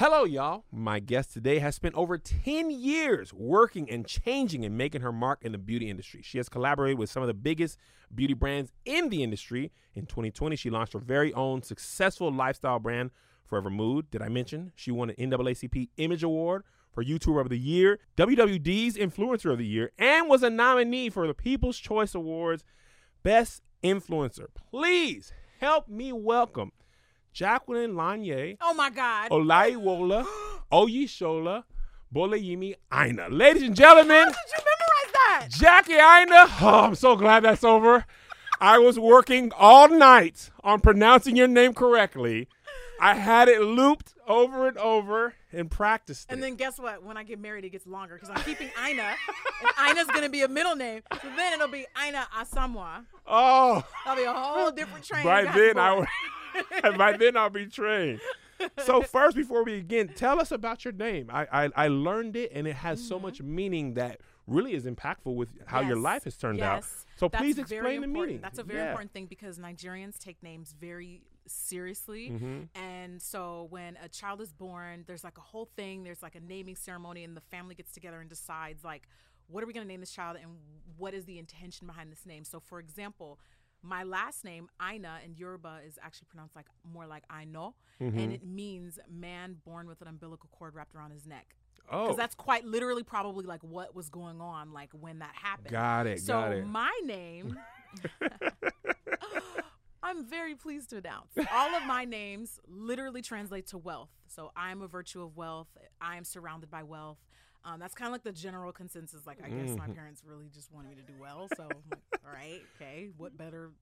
Hello, y'all. My guest today has spent over 10 years working and changing and making her mark in the beauty industry. She has collaborated with some of the biggest beauty brands in the industry. In 2020, she launched her very own successful lifestyle brand, Forever Mood. Did I mention she won an NAACP Image Award for YouTuber of the Year, WWD's Influencer of the Year, and was a nominee for the People's Choice Awards Best Influencer. Please help me welcome Jacqueline Lanye. Oh my God. Olaiwola, Oyishola, Bolayimi Aina. Ladies and gentlemen, How did you memorize that? Jackie Aina. Oh, I'm so glad that's over. I was working all night on pronouncing your name correctly. I had it looped over and over and practiced it. And then guess what? When I get married, it gets longer because I'm keeping Aina, and Aina's gonna be a middle name. So then it'll be Aina Asamoah. oh, That'll be a whole different train. by then I board. will- by then I'll be trained. So first, before we begin, tell us about your name. I I, I learned it, and it has so much meaning that really is impactful with how your Mm-hmm. Life has turned out. So That's please explain the meaning. That's a very Yeah. important thing because Nigerians take names very seriously. Mhm. And so when a child is born, there's like a whole thing, there's like a naming ceremony, and the family gets together and decides, like, what are we going to name this child and what is the intention behind this name? So, for example, my last name, Aina, in Yoruba is actually pronounced like more like Aino, Mm-hmm. and it means man born with an umbilical cord wrapped around his neck. Oh, Because that's quite literally probably like what was going on, like when that happened. got it. So got it. my name, I'm very pleased to announce, all of my names literally translate to wealth. So I'm a virtue of wealth. I am surrounded by wealth. Um, that's kind of like the general consensus. Like I guess my Mhm. parents really just wanted me to do well. So I'm like, all right, okay, what better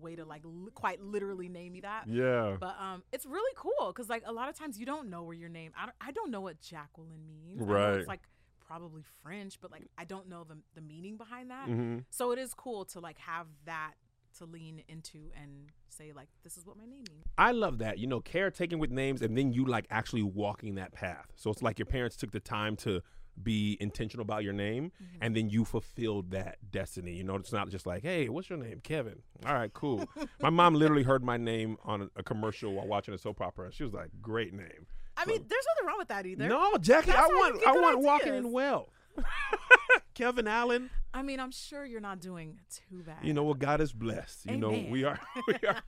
way to like li- quite literally name me that? yeah. But um, it's really cool because like a lot of times you don't know where your name. I don't, I don't know what Jacqueline means. Right. it's like probably French, but like I don't know the the meaning behind that. hmm So it is cool to like have that to lean into and say like this is what my name means. I love that. You know, caretaking with names, and then you like actually walking that path. So it's like your parents took the time to be intentional about your name, Mm-hmm. and then you fulfilled that destiny. You know, it's not just like, hey, what's your name, Kevin? All right, cool. my mom literally heard my name on a, a commercial while watching a soap opera. She was like, great name. I mean, there's nothing wrong with that either. No, Jackie, That's I want, I want walking in well. Kevin Allen. I mean, I'm sure you're not doing too bad. You know what? God is blessed. You know we are. We are.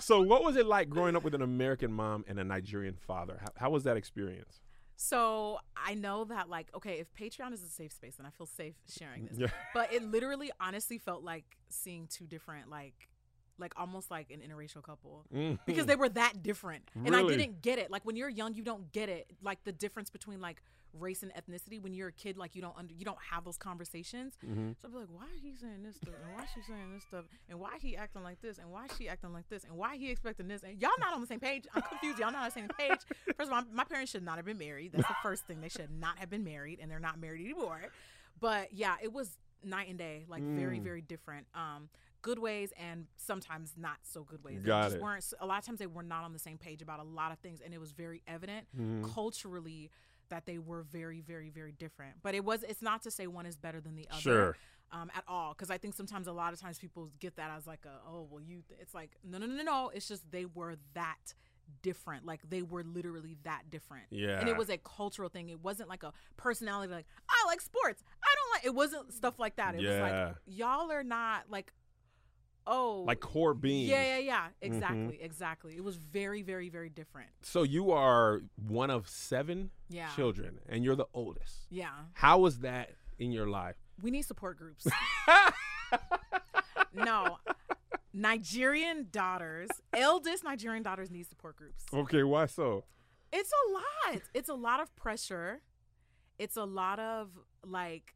so, what was it like growing up with an American mom and a Nigerian father? How, how was that experience? So I know that like okay, if Patreon is a safe space, then I feel safe sharing this. Yeah. But it literally, honestly, felt like seeing two different like. Like almost like an interracial couple because they were that different, and I didn't get it. Like when you're young, you don't get it. Like the difference between like race and ethnicity. When you're a kid, like you don't under, you don't have those conversations. Mm-hmm. So I'd be like, why are he saying this stuff? And why is she saying this stuff? And why he acting like this? And why is she acting like this? And why he expecting this? And y'all not on the same page. I'm confused. Y'all not on the same page. First of all, my parents should not have been married. That's the first thing. They should not have been married, and they're not married anymore. But yeah, it was night and day. Like very, Mm. very different. Um, good ways and sometimes not so good ways. They Got just it. weren't. A lot of times they were not on the same page about a lot of things, and it was very evident Mhm. culturally that they were very, very, very different. But it was. It's not to say one is better than the other Sure. um, at all because I think sometimes a lot of times people get that as like a oh well you it's like no no no no no it's just they were that different like they were literally that different Yeah. and it was a cultural thing it wasn't like a personality like I like sports I don't like it wasn't stuff like that it was Yeah. like y'all are not like oh like core being. yeah yeah yeah mm-hmm. exactly exactly it was very very very different So you are one of seven yeah children, and you're the oldest. yeah How was that in your life? we need support groups no Nigerian daughters, eldest Nigerian daughters need support groups. okay, why so? It's a lot. It's a lot of pressure. It's a lot of like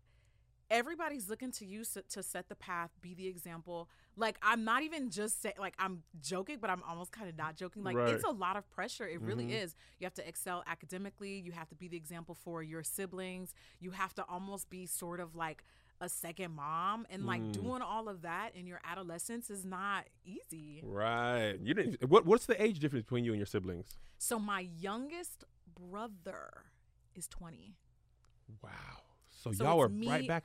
everybody's looking to you to set the path, be the example. Like I'm not even just say like I'm joking, but I'm almost kind of not joking. Like Right. it's a lot of pressure. It really Mhm. is. You have to excel academically. You have to be the example for your siblings. You have to almost be sort of like a second mom and like Mm. doing all of that in your adolescence is not easy. Right. You didn't. What What's the age difference between you and your siblings? So my youngest brother is 20. Wow. So, So y'all are right back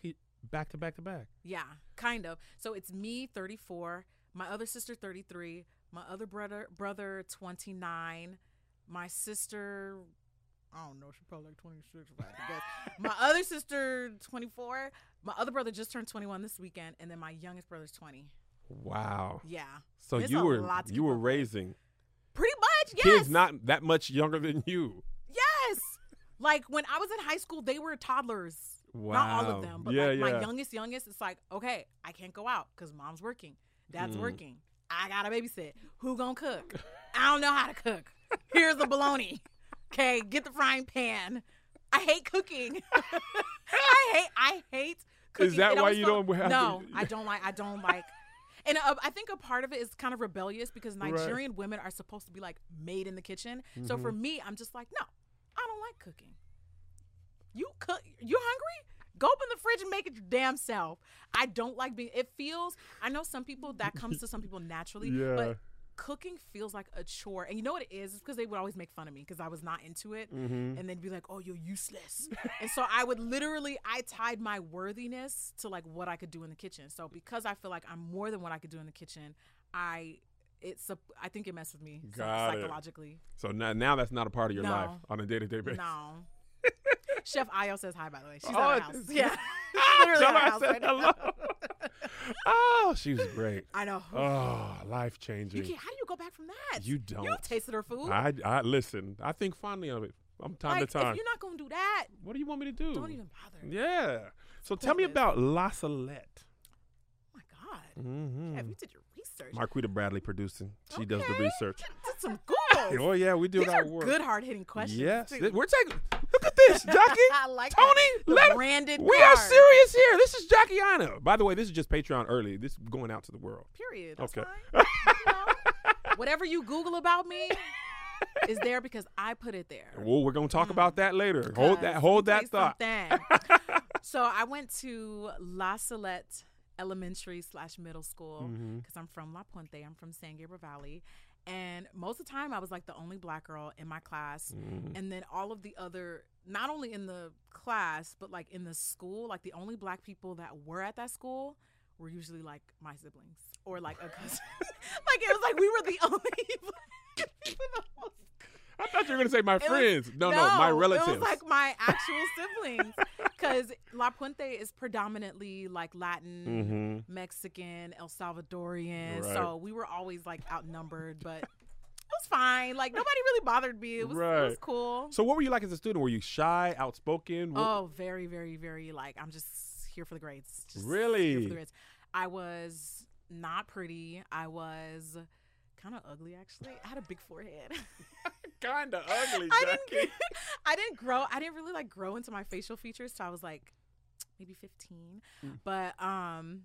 back to back to back. Yeah, kind of. So it's me 34, my other sister 33, my other brother brother 29, my sister I don't know. She's probably like 26. If I guess. my other sister, 24. My other brother just turned 21 this weekend, and then my youngest brother's 20. Wow. Yeah, So you were you were with. raising pretty much. Yes. kids not that much younger than you. Yes. Like when I was in high school, they were toddlers. Wow. Not all of them, but yeah, like yeah. my youngest, youngest, it's like, okay, I can't go out because mom's working, dad's Mm. working. I gotta babysit. Who gonna cook? I don't know how to cook. Here's the bologna. Okay, get the frying pan. I hate cooking. I hate. I hate. Cooking. Is that It why you felt- don't have to- No, I don't like. I don't like. And uh, I think a part of it is kind of rebellious because Right. Nigerian women are supposed to be like made in the kitchen. So Mm-hmm. for me, I'm just like, no, I don't like cooking. You cook. You hungry? Go open the fridge and make it your damn self. I don't like being. It feels. I know some people that comes to some people naturally, Yeah. but cooking feels like a chore. And you know what it is? It's because they would always make fun of me because I was not into it, Mm-hmm. and they'd be like, "Oh, you're useless." and so I would literally, I tied my worthiness to like what I could do in the kitchen. So because I feel like I'm more than what I could do in the kitchen, I. It's a, I think it messed with me Got it. psychologically. So now, now that's not a part of your No. life on a day to day basis. No. Chef Ayo says hi, by the way. She's Oh, at our house. Yeah. Ah, Literally at our house right now. hello. oh, she was great. I know. Oh, life changing. how do you go back from that? You don't. You've tasted her food. I, I listen. I think fondly of it. from time like, to time. if you're not going to do that, What do you want me to do? don't even bother. Yeah. So tell me about La Salette. Oh, my God. Mm-hmm. You did your research. Marquita Bradley producing. She does the Okay. research. did some Googles. Oh yeah, we do These our work. good, hard hitting questions. Yes, too. We're taking. Look at this, Jackie. I like Tony. Let branded We are serious here. This is Jackie Aina. By the way, this is just Patreon early. This is going out to the world. Period. That's Okay. You know, whatever you Google about me is there because I put it there. Well, we're gonna talk about that later. Hold that. Hold that thought. so I went to La Salette Elementary slash Middle School because I'm from La Puente. I'm from San Gabriel Valley, and most of the time I was like the only black girl in my class, Mhm. and then all of the other, not only in the class but like in the school, like the only black people that were at that school were usually like my siblings or like a cousin. like it was like we were the only black people in the whole I thought you were gonna say my was- friends. no, no, my relatives. It was like my actual siblings. Because La Puente is predominantly like Latin, Mhm. Mexican, El Salvadorian. Right. So we were always like outnumbered, but it was fine. Like nobody really bothered me. It was, it was cool. So, what were you like as a student? Were you shy, outspoken? What- Oh, very, very, very like I'm just here for the grades. Just Really? The grades. I was not pretty. I was kind of ugly actually. I had a big forehead. Kinda ugly, I didn't I didn't grow I didn't really like grow into my facial features till I was like maybe 15. Mm. But um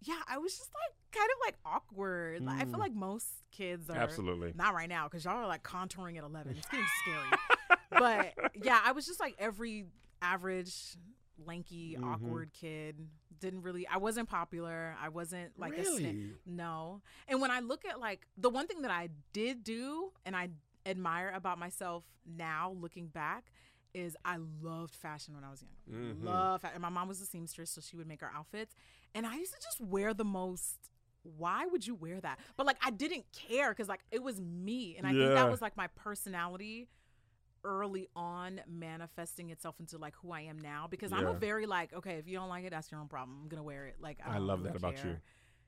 yeah, I was just like kind of like awkward. Like, I feel Mm. like most kids are Absolutely. not right now because y'all are like contouring at 11. It's getting scary. but yeah, I was just like every average, lanky, Mhm. awkward kid. Didn't really, I wasn't popular. I wasn't like a really? sna- no. And when I look at like the one thing that I did do and I admire about myself now looking back is I loved fashion when I was young. Mhm. Love fa- and my mom was a seamstress, so she would make our outfits. And I used to just wear the most why would you wear that? But like I didn't care because like it was me. And I think that was like my personality early on manifesting itself into like who I am now. Because I'm a very like, okay, if you don't like it, that's your own problem. I'm gonna wear it. Like I, I love that about care.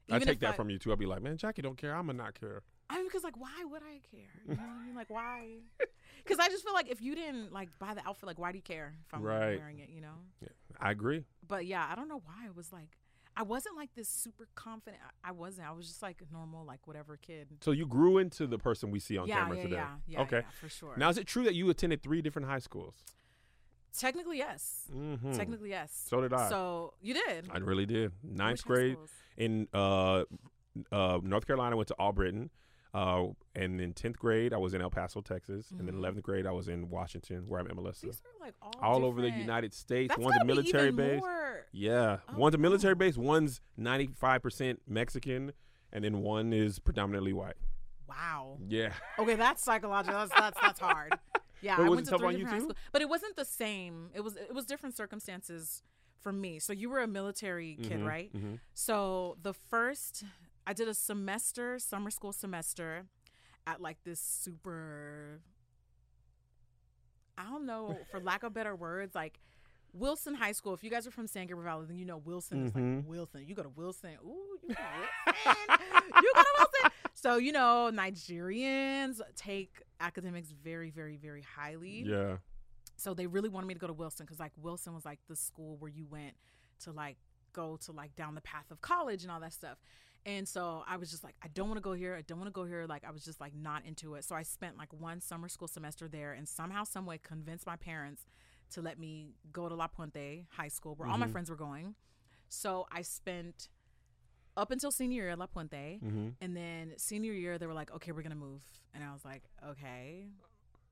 you. I take that I- from you too. I'll be like, man, Jackie don't care. I'm gonna not care. I mean, because like, why would I care? You know what I mean? Like, why? Because I just feel like if you didn't like buy the outfit, like, why do you care if I'm Right. wearing it? You know? Yeah, I agree. But yeah, I don't know why it was like. I wasn't like this super confident. I- I wasn't. I was just like a normal, like whatever kid. So you grew into the person we see on yeah, camera yeah, today. yeah, yeah, okay. yeah, for sure. Now, is it true that you attended three different high schools? technically, yes. Mm-hmm. Technically, yes. So did I. So you did. I really did. Ninth Which grade in uh, uh, North Carolina, went to Albritton. Uh, and in tenth grade, I was in El Paso, Texas, and then eleventh grade, I was in Washington, where I met Melissa. These are like all, All over the United States. That's one's a military base. More. Yeah, Oh, one's a military base. One's ninety-five percent Mexican, and then one is predominantly white. Wow. Yeah. Okay, that's psychological. That's that's that's hard. Yeah, Wait, I went to three different high too? but it wasn't the same. It was it was different circumstances for me. So you were a military kid, Mhm, right? mhm. So the first, I did a semester, summer school semester, at like this super. I don't know, for lack of better words, like Wilson High School. If you guys are from San Gabriel Valley, then you know Wilson is Mhm. like Wilson. You go to Wilson. Ooh, you go to Wilson. you go to Wilson. So you know, Nigerians take academics very, very, very highly. Yeah. So they really wanted me to go to Wilson because like Wilson was like the school where you went to like go to like down the path of college and all that stuff. And so I was just like, I don't want to go here. I don't want to go here. Like I was just like not into it. So I spent like one summer school semester there and somehow, some way convinced my parents to let me go to La Puente High School where all my Mhm. friends were going. So I spent up until senior year at La Puente. Mm-hmm. And then senior year, they were like, okay, we're going to move. And I was like, okay,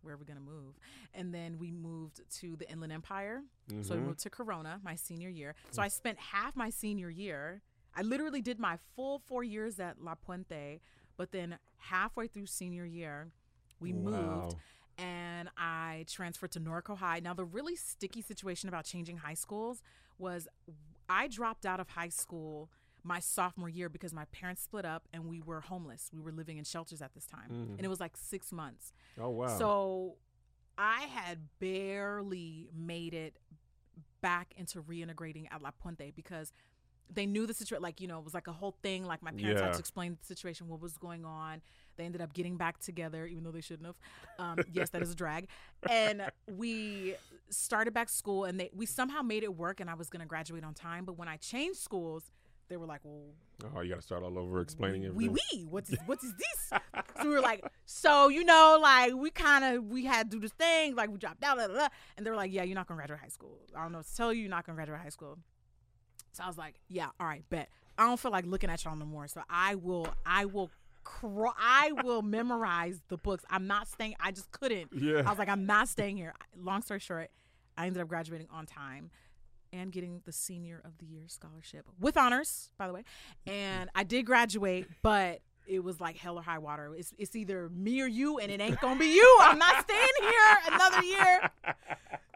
where are we going to move? And then we moved to the Inland Empire. So we Mhm. moved to Corona my senior year. So I spent half my senior year. I literally did my full four years at La Puente, but then halfway through senior year, we moved and I transferred to Norco High. Now, the really sticky situation about changing high schools was I dropped out of high school my sophomore year because my parents split up and we were homeless. We were living in shelters at this time. Mm. And it was like six months. Oh wow. So I had barely made it back into reintegrating at La Puente because they knew the situation. Like, you know, it was like a whole thing. Like, my parents Yeah. had to explain the situation, what was going on. They ended up getting back together, even though they shouldn't have. Um, yes, that is a drag. And we started back school, and they we somehow made it work, and I was going to graduate on time. But when I changed schools, they were like, well, oh, you got to start all over explaining we everything. we what is what is this? so we were like, so you know, like we kind of we had to do this thing, like we dropped out, blah, blah, blah. and they were like, yeah, you're not gonna graduate high school. I don't know what to tell you, you're not gonna graduate high school. So I was like, yeah, all right, bet. I don't feel like looking at y'all no more, so I will, I will. Cr- I will memorize the books. I'm not staying. I just couldn't. Yeah. I was like, I'm not staying here. Long story short, I ended up graduating on time and getting the senior of the year scholarship with honors, by the way. And I did graduate, but it was like hell or high water. It's, it's either me or you, and it ain't gonna be you. I'm not staying here another year.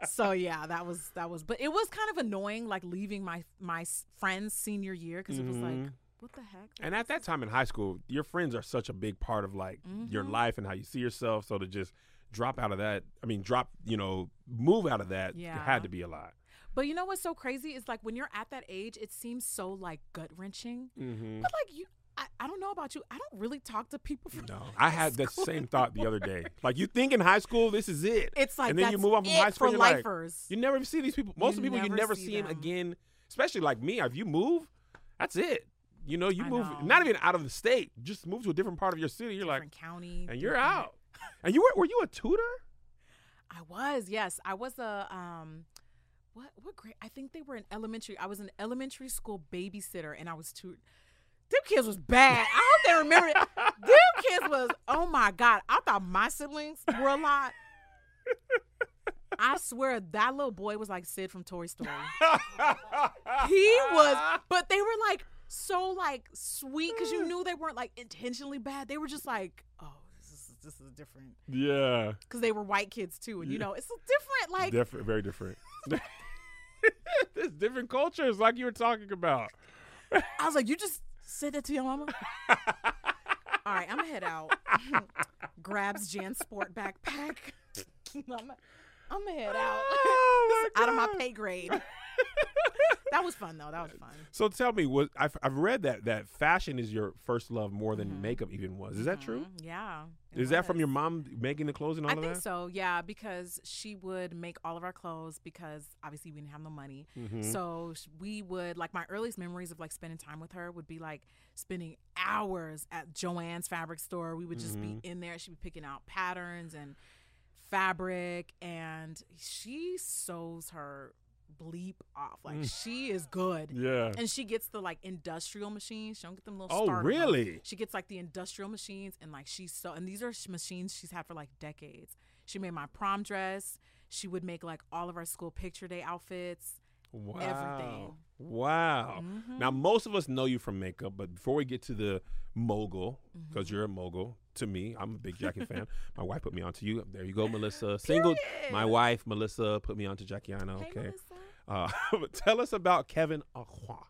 So yeah, that was that was. But it was kind of annoying, like leaving my my friend's senior year because it was like, Mhm. what the heck? And at that time in high school, your friends are such a big part of like your Mhm. life and how you see yourself. So to just drop out of that, I mean, drop, you know, move out of that, it Yeah. had to be a lot. But you know what's so crazy is like when you're at that age, it seems so like gut wrenching. Mm-hmm. But like you, I, I don't know about you. I don't really talk to people from. No, I had that school. same thought the other day. Like you think in high school, this is it. It's like And then you move on from high school, for you're like. You never see these people. Most You of the people you never see see them again. Especially like me. If you move, that's it. You know, you I move know. not even out of the state, just move to a different part of your city. You're like, different county, and you're different- out. And you were were you a tutor? I was, yes, I was a um, what what grade? I think they were in elementary. I was an elementary school babysitter, and I was two. Them kids was bad. I hope they remember it. Them kids was oh my god. I thought my siblings were a lot. I swear that little boy was like Sid from Toy Story. He was, but they were like so like sweet because you knew they weren't like intentionally bad. They were just like, oh, this is this is different Yeah, because they were white kids too, and you Yeah. know it's different. Like different, very different. There's different cultures, like you were talking about. I was like, you just said that to your mama. All right, I'm gonna head out. Grabs JanSport backpack. I'm, I'm gonna head out. Oh, out of my pay grade. that was fun though. That was fun. So tell me, was I've, I've read that that fashion is your first love more than Mhm. makeup even was. Is that true? Mhm, Yeah. Is that from your mom making the clothes and all I of that? I think so, yeah, because she would make all of our clothes because obviously we didn't have no money. Mhm. So we would like my earliest memories of like spending time with her would be like spending hours at Jo-Ann's fabric store. We would just Mhm. be in there. She'd be picking out patterns and fabric, and she sews her bleep off. Like Mm. she is good. yeah. And she gets the like industrial machines. She don't get them little. Oh, starter ones. really? She gets like the industrial machines, and like she's so. And these are machines she's had for like decades. She made my prom dress. She would make like all of our school picture day outfits. Wow. everything. Wow. Mhm. Now, most of us know you from makeup, but before we get to the mogul, because Mm-hmm. you're a mogul to me, I'm a big Jackie fan. My wife put me onto you. There you go, Melissa. Single. My wife, Melissa, put me onto Jackie Aina. Hey, Okay. Melissa. Uh, tell us about Kevyn Aucoin.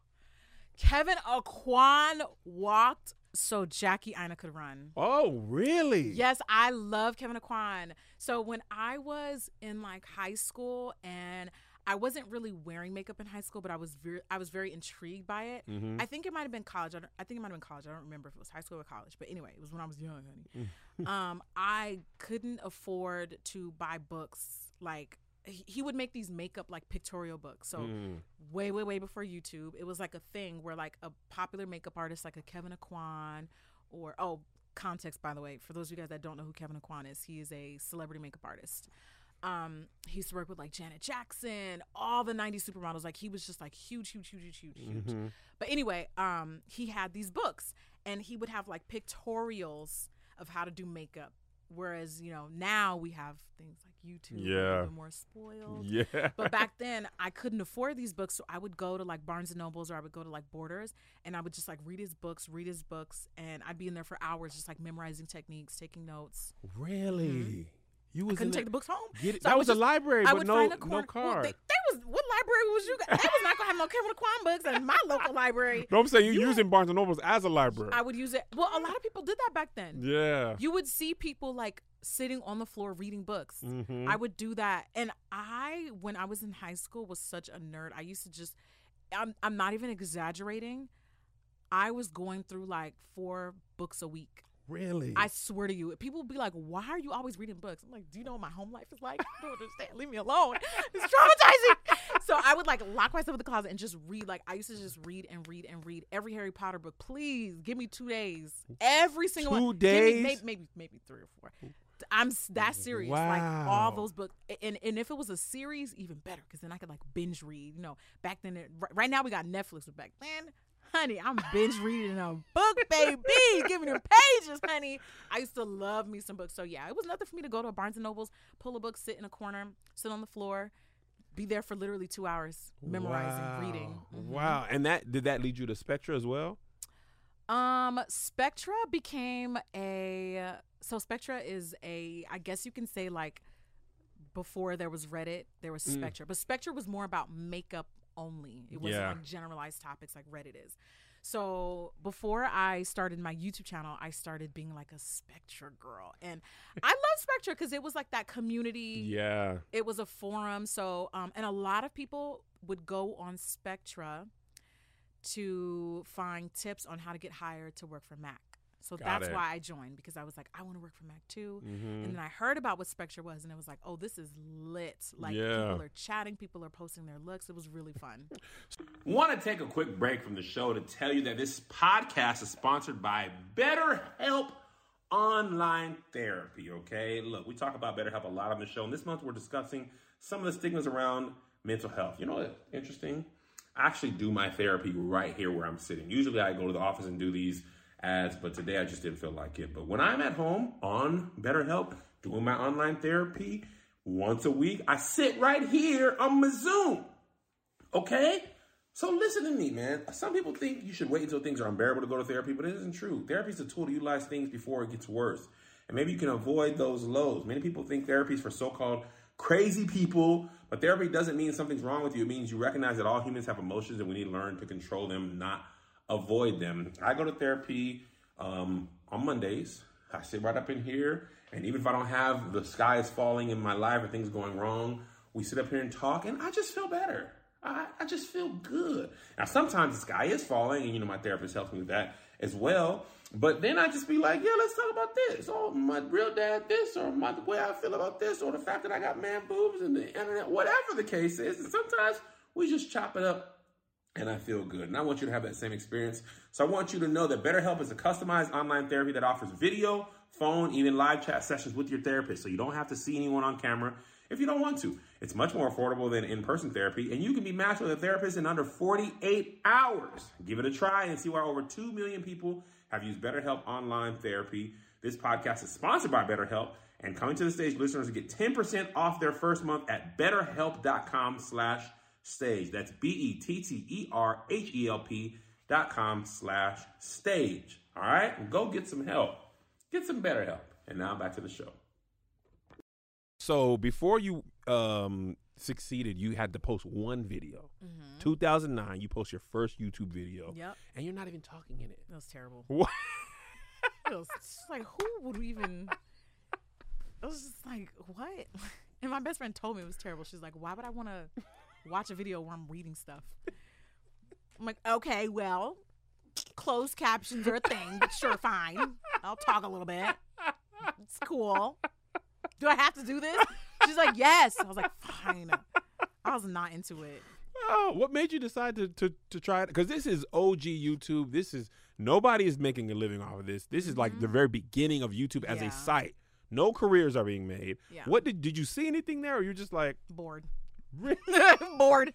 Kevyn Aucoin walked so Jackie Aina could run. Oh, really? Yes, I love Kevyn Aucoin. So when I was in like high school and I wasn't really wearing makeup in high school, but I was very I was very intrigued by it. Mhm. I think it might have been college. I, I think it might have been college. I don't remember if it was high school or college. But anyway, it was when I was young, honey. um, I couldn't afford to buy books like he would make these makeup like pictorial books. So Mm. way, way, way before YouTube, it was like a thing where like a popular makeup artist like a Kevyn Aucoin or oh, context by the way, for those of you guys that don't know who Kevyn Aucoin is, he is a celebrity makeup artist. Um, he used to work with like Janet Jackson, all the 90s supermodels. Like he was just like huge, huge, huge, huge, huge, huge. Mhm. But anyway, um, he had these books and he would have like pictorials of how to do makeup. Whereas, you know, now we have things like YouTube, a Yeah. little bit more spoiled. Yeah. But back then, I couldn't afford these books, so I would go to like Barnes and Nobles or I would go to like Borders, and I would just like read his books, read his books, and I'd be in there for hours, just like memorizing techniques, taking notes. really? Mm-hmm. You was I couldn't take the, books home. get it- So that was a just- library, I but would no find a no card. Well, they, they was what library was you? They was not gonna have no Kevyn Aucoin books in my local library. no, I'm saying you You- using Barnes and Nobles as a library. I would use it. Well, a lot of people did that back then. yeah. You would see people like sitting on the floor reading books. Mhm. I would do that. And I, when I was in high school, was such a nerd. I used to just, I'm, I'm not even exaggerating. I was going through like four books a week. really? I swear to you. People would be like, why are you always reading books? I'm like, do you know what my home life is like? I don't understand. Leave me alone. It's traumatizing. so I would like lock myself in the closet and just read. Like, I used to just read and read and read every Harry Potter book. Please give me two days. Every single Two one. Me days? maybe, maybe, maybe three or four. I'm that serious. Like all those books, and and if it was a series, even better, because then I could like binge read. You know, back then, it, right- now we got Netflix, but back then, honey, I'm binge reading a book, baby, give me the pages, honey. I used to love me some books. So yeah, it was nothing for me to go to a Barnes and Nobles, pull a book, sit in a corner, sit on the floor, be there for literally two hours, memorizing, Wow. reading. Mhm. Wow. And that did that lead you to Specktra as well? Um, Specktra became a so Specktra is a I guess you can say like before there was Reddit, there was Mm. Specktra, but Specktra was more about makeup only. It wasn't Yeah. like generalized topics like Reddit is. So before I started my YouTube channel, I started being like a Specktra girl, and I love Specktra because it was like that community Yeah. it was a forum so um and a lot of people would go on specktra to find tips on how to get hired to work for mac so Got that's it. why i joined because i was like i want to work for mac too Mhm. and then i heard about what specktra was and it was like oh this is lit like Yeah. people are chatting people are posting their looks it was really fun Want to take a quick break from the show to tell you that this podcast is sponsored by BetterHelp Online Therapy. Okay, look, we talk about BetterHelp a lot on the show, and this month we're discussing some of the stigmas around mental health. You know what's interesting? Actually do my therapy right here where I'm sitting. Usually I go to the office and do these ads, but today I just didn't feel like it. But when I'm at home on BetterHelp doing my online therapy once a week, I sit right here on my Zoom. Okay? So listen to me, man. Some people think you should wait until things are unbearable to go to therapy, but it isn't true. Therapy is a tool to utilize things before it gets worse. And maybe you can avoid those lows. Many people think therapy is for so-called crazy people, but therapy doesn't mean something's wrong with you. It means you recognize that all humans have emotions and we need to learn to control them, not avoid them. I go to therapy um, on Mondays. I sit right up in here, and even if I don't have the sky is falling in my life or things going wrong, we sit up here and talk, and I just feel better. I, I just feel good. Now, sometimes the sky is falling, and you know, my therapist helps me with that as well. But then I just be like, yeah, let's talk about this, or my real dad this, or my, the way I feel about this, or the fact that I got man boobs and the internet, whatever the case is. And sometimes we just chop it up and I feel good. And I want you to have that same experience. So I want you to know that BetterHelp is a customized online therapy that offers video, phone, even live chat sessions with your therapist. So you don't have to see anyone on camera if you don't want to. It's much more affordable than in person therapy, and you can be matched with a therapist in under 48 hours. Give it a try and see why over 2 million people have used BetterHelp online therapy. This podcast is sponsored by BetterHelp. And coming to the stage, listeners get 10% off their first month at betterhelp.com slash stage. That's B-E-T-T-E-R-H-E-L-P dot com slash stage. All right? Go get some help. Get some better help. And now back to the show. So before you um, succeeded, you had to post one video. Mm-hmm. 2009, you post your first YouTube video. Yep. And you're not even talking in it. That was terrible. What? It was just like, who would even? It was just like, what? And my best friend told me it was terrible. She's like, why would I want to watch a video where I'm reading stuff? I'm like, okay, well, closed captions are a thing, but sure, fine. I'll talk a little bit. It's cool. Do I have to do this? She's like, yes. I was like, fine. I was not into it. Oh, what made you decide to to, to try it? Because this is OG YouTube. This is nobody is making a living off of this. This is like the very beginning of YouTube as Mm-hmm. Yeah. a site. No careers are being made. Yeah. What did did you see anything there, or you're just like, Bored. bored.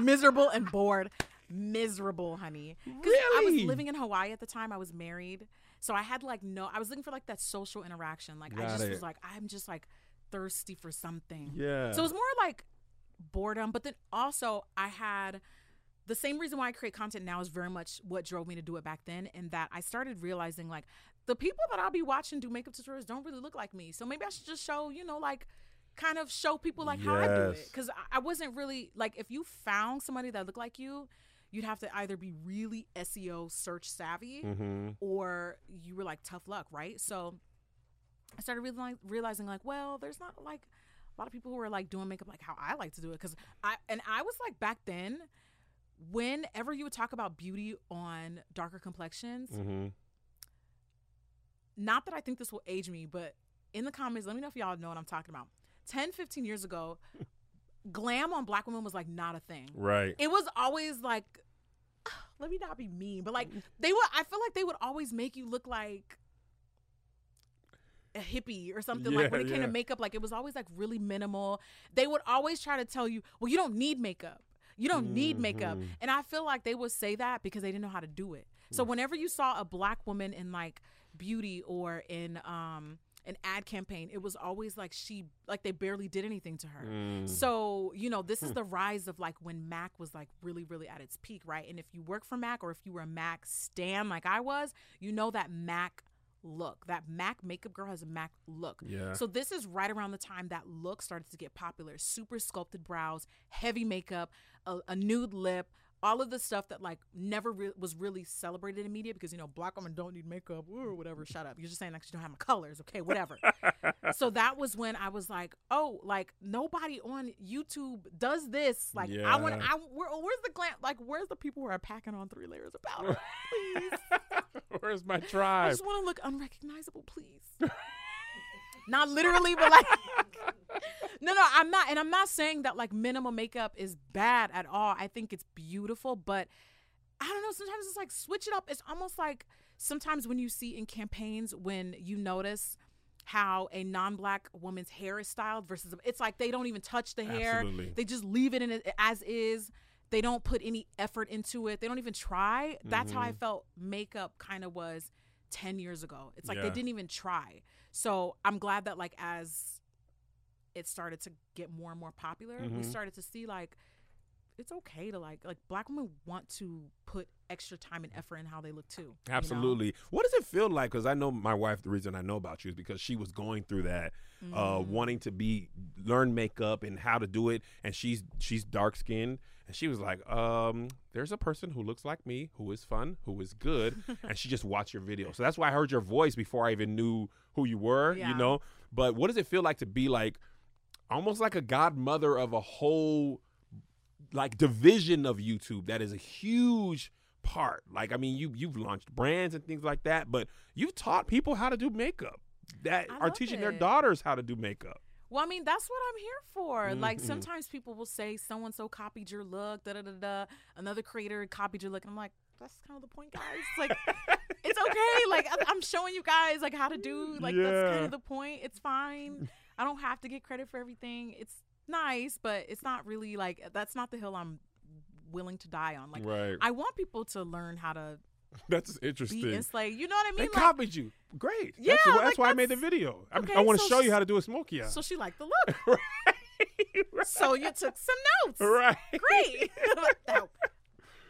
Miserable and bored. Miserable, honey. Because I was living in Hawaii at the time. I was married. So I had like no, I was looking for like that social interaction. Like I just it. was like, I'm just like thirsty for something. Yeah. So it was more like boredom, but then also I had the same reason why I create content now is very much what drove me to do it back then, and that I started realizing like the people that I'll be watching do makeup tutorials don't really look like me. So maybe I should just show, you know, like kind of show people like how I do it because I, I wasn't really like if you found somebody that looked like you, you'd have to either be really SEO search savvy mm-hmm. or you were like tough luck, right? So I started realizing, realizing like, well, there's not like a lot of people who are like doing makeup like how I like to do it because I and I was like back then. Whenever you would talk about beauty on darker complexions, Mm-hmm. not that I think this will age me, but in the comments, let me know if y'all know what I'm talking about. 10, 15 years ago, glam on black women was like not a thing. Right. It was always like, let me not be mean, but like they would, I feel like they would always make you look like a hippie or something. like when it came yeah. to makeup, like it was always like really minimal. They would always try to tell you, well, you don't need makeup. You don't need makeup. Mhm. And I feel like they would say that because they didn't know how to do it. Mm. So whenever you saw a black woman in like beauty or in um an ad campaign, it was always like she like they barely did anything to her. Mm. So, you know, this Hmm. is the rise of like when Mac was like really, really at its peak, right? And if you work for Mac or if you were a Mac stan like I was, you know that Mac look. That Mac makeup girl has a Mac look. Yeah. So this is right around the time that look started to get popular. Super sculpted brows, heavy makeup, a, a nude lip, all of the stuff that like never re- was really celebrated in media because you know black women don't need makeup or whatever. Shut up. You're just saying like you don't have my colors, okay? Whatever. so that was when I was like, oh, like nobody on YouTube does this. Like I want, I where, where's the glam? Like where's the people who are packing on three layers of powder? Please. Where's my tribe? I just want to look unrecognizable, please. not literally, but like, no, no, I'm not, and I'm not saying that like minimal makeup is bad at all. I think it's beautiful, but I don't know. Sometimes it's like switch it up. It's almost like sometimes when you see in campaigns when you notice how a non-black woman's hair is styled versus it's like they don't even touch the hair. Absolutely. They just leave it in it as is. They don't put any effort into it. They don't even try. That's how I Mhm. felt makeup kind of was 10 years ago. It's like they didn't even try. So I'm glad that like as it started to get more and more popular, we Mhm. started to see like it's okay to like like black women want to put extra time and effort in how they look too. you know? Absolutely. What does it feel like? Because I know my wife. The reason I know about you is because she was going through that, uh, Mm. wanting to be learn makeup and how to do it. And she's she's dark skinned, and she was like, um, "There's a person who looks like me, who is fun, who is good," and she just watched your video. So that's why I heard your voice before I even knew who you were. Yeah. You know. But what does it feel like to be like, almost like a godmother of a whole like division of YouTube that is a huge part. Like I mean, you you've launched brands and things like that, but you've taught people how to do makeup that I are teaching their daughters how to do makeup. Well, I mean, that's what I'm here for. Like Mhm. sometimes people will say so and so copied your look, da da da da. Another creator copied your look, and I'm like, that's kind of the point, guys. Like, it's okay. Like I'm showing you guys like how to do. Like that's kind of the point. It's fine. I don't have to get credit for everything. It's nice, but it's not really like that's not the hill I'm willing to die on. Like right. I want people to learn how to that's be interesting. enslaved. You know what I They mean? Like, copied you. Great. Yeah, That's, that's like, why I made the video. I, okay, I want to so show you how to do a smoky eye. so she liked the look. right. so you took some notes. right. Great. that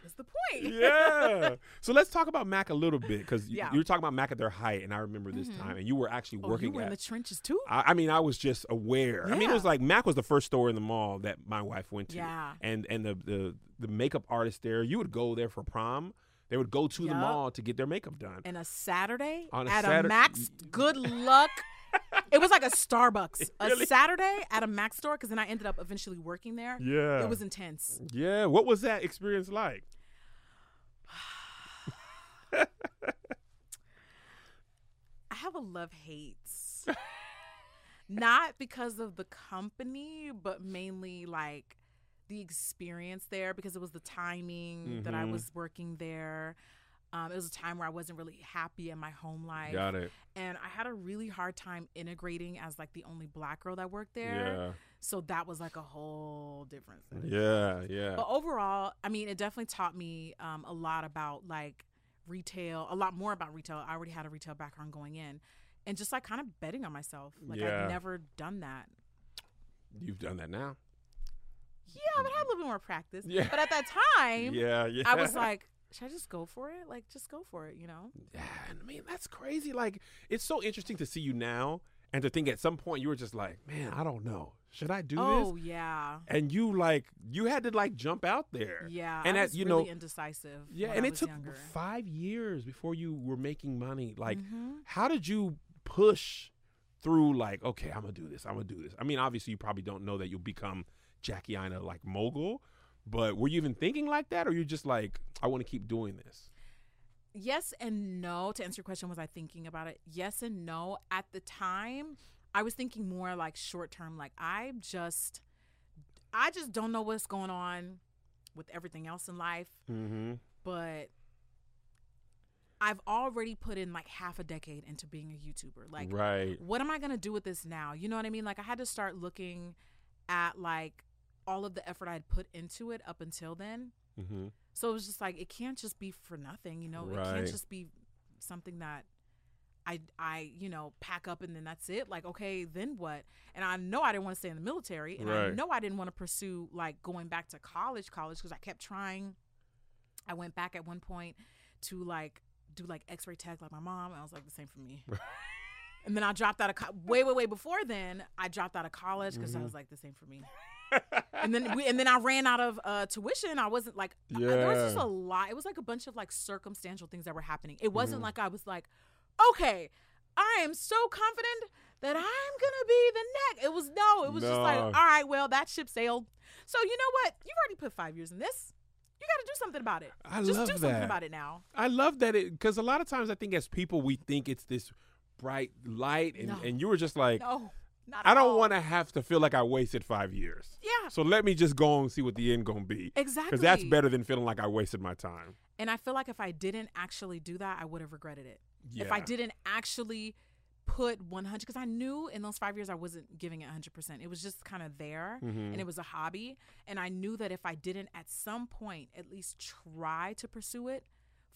is the point. yeah. So let's talk about Mac a little bit because Yeah. you were talking about Mac at their height, and I remember this Mhm. time, and you were actually Oh, working you were at. in the trenches too. I, I mean, I was just aware. I mean, it was like Mac was the first store in the mall that my wife went to. Yeah. And and the the the makeup artist there, you would go there for prom. They would go to the mall to get their makeup done. And a Saturday On a at Satur- a Max. Good luck. it was like a Starbucks. Really? A Saturday at a Max store because then I ended up eventually working there. Yeah. It was intense. yeah. What was that experience like? I have a love hate. Not because of the company, but mainly like the experience there because it was the timing that I Mhm. was working there. Um, it was a time where I wasn't really happy in my home life. Got it. And I had a really hard time integrating as like the only black girl that worked there. Yeah. So that was like a whole different thing. Yeah. Yeah. But overall, I mean, it definitely taught me um, a lot about like retail, a lot more about retail. I already had a retail background going in, and just like kind of betting on myself. Like Yeah. I've never done that. You've done that now. Yeah, but I had a little bit more practice. Yeah. But at that time, Yeah. Yeah. I was like, should I just go for it? Like, just go for it, you know? Yeah, and I mean that's crazy. Like it's so interesting to see you now and to think at some point you were just like, man, I don't know, should I do oh this? Oh yeah, And you like you had to like jump out there. yeah. And was you really know- indecisive. Yeah, and I it took younger. five years before you were making money. Like, Mhm. how did you push through? Like, okay, I'm gonna do this. I'm gonna do this. I mean, obviously, you probably don't know that you'll become Jackie Aina like mogul, but were you even thinking like that, or you just like, I want to keep doing this? yes and no to answer your question was i thinking about it? Yes and no. At the time i was thinking more like short term. Like i just i just don't know what's going on with everything else in life. Mm-hmm. but i've already put in like half a decade into being a youtuber. Like right. what am i going to do with this now? You know what i mean? Like i had to start looking at like all of the effort i'd put into it up until then Mm-hmm. so it was just like it can't just be for nothing, you know. It can't just be something that I I you know pack up and then that's it. Like okay, then what? And I know I didn't want to stay in the military, and I know I didn't want to pursue like going back to college, college because I kept trying. I went back at one point to like do like X-ray tech like my mom, and I was like the same for me. and then I dropped out of co- way way way before then. I dropped out of college because I Mhm. was like the same for me and then we and then I ran out of uh, tuition. I wasn't like I- there was just a lot. It was like a bunch of like circumstantial things that were happening. It wasn't Mhm. like I was like, okay, I am so confident that I'm gonna be the next. It was no. It was just like, all right, well that ship sailed. So you know what? You've already put five years in this. You got to do something about it. I just love do something about it now. I love that it because a lot of times I think as people we think it's this bright light, and, No. and you were just like, No, not. I don't want to have to feel like I wasted five years. Yeah, So let me just go and see what the end gonna be. exactly. Because that's better than feeling like I wasted my time. And I feel like if I didn't actually do that, I would have regretted it. Yeah. if I didn't actually put 100 because I knew in those 5 years I wasn't giving it 100%. It was just kind of there Mhm. and it was a hobby and I knew that if I didn't at some point at least try to pursue it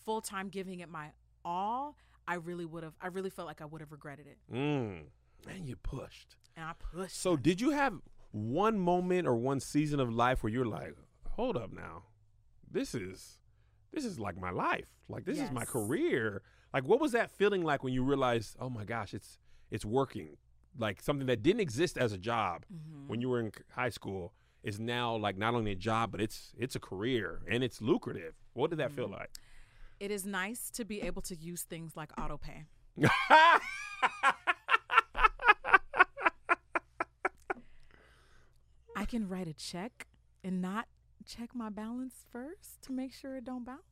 full time giving it my all, I really would have I really felt like I would have regretted it. Mm. And you pushed. And I pushed. So did you have one moment or one season of life where you're like, hold up now, this is this is like my life. Like this is my career. Like what was that feeling like when you realized, oh my gosh, it's it's working. Like something that didn't exist as a job Mhm. when you were in high school is now like not only a job but it's it's a career and it's lucrative. What did that feel like? it is nice to be able to use things like autopay. I can write a check and not check my balance first to make sure it don't bounce.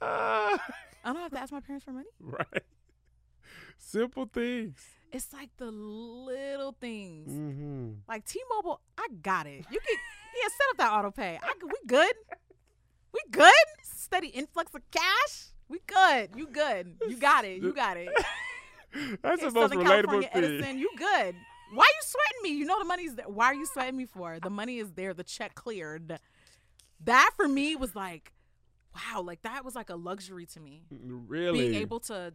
Ah, I don't have to ask my parents for money. right. Simple things. It's like the little things. Mm-hmm. Like T-Mobile, I got it. You can yeah, set up that auto pay. I, we good. We good. Steady influx of cash. We good. You good. You got it. You got it. That's the Okay, most Southern relatable California thing. Edison, you good. Why are you sweating me? You know the money's there. Why are you sweating me for? The money is there. The check cleared. That for me was like, wow, like that was like a luxury to me. Really? Being able to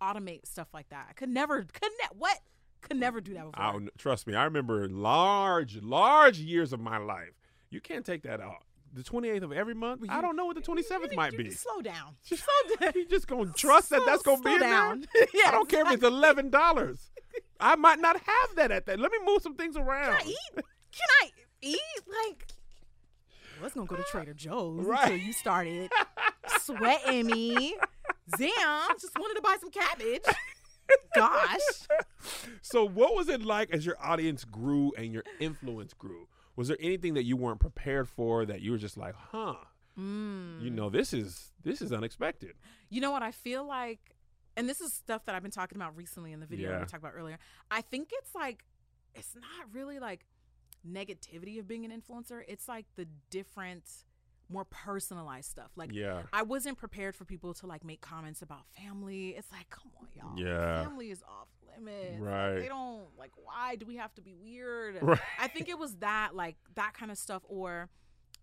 automate stuff like that. I could never, could ne- what? Could never do that before. I don't- trust me, I remember large, large years of my life. You can't take that out. The 28th of every month? I don't know what the 27th You- might you- be. Slow down. Just, slow down. you just gonna trust that that's gonna be slow down. yeah, I don't care if it's eleven dollars. I might not have that at that. Let me move some things around. Can I eat? Can I eat? Like, I was gonna go to Trader Joe's Right. until you started sweating me. Damn, just wanted to buy some cabbage. Gosh. So, what was it like as your audience grew and your influence grew? Was there anything that you weren't prepared for that you were just like, huh? Mm. You know, this is this is unexpected. You know what? I feel like, and this is stuff that I've been talking about recently in the video Yeah. we talked about earlier. I think it's like, it's not really like negativity of being an influencer. It's like the different, more personalized stuff. Like, Yeah. I wasn't prepared for people to like make comments about family. It's like, come on, y'all. Yeah. Family is off limits. Like, Right. they don't like. Why do we have to be weird? Right. I think it was that, like that kind of stuff, or.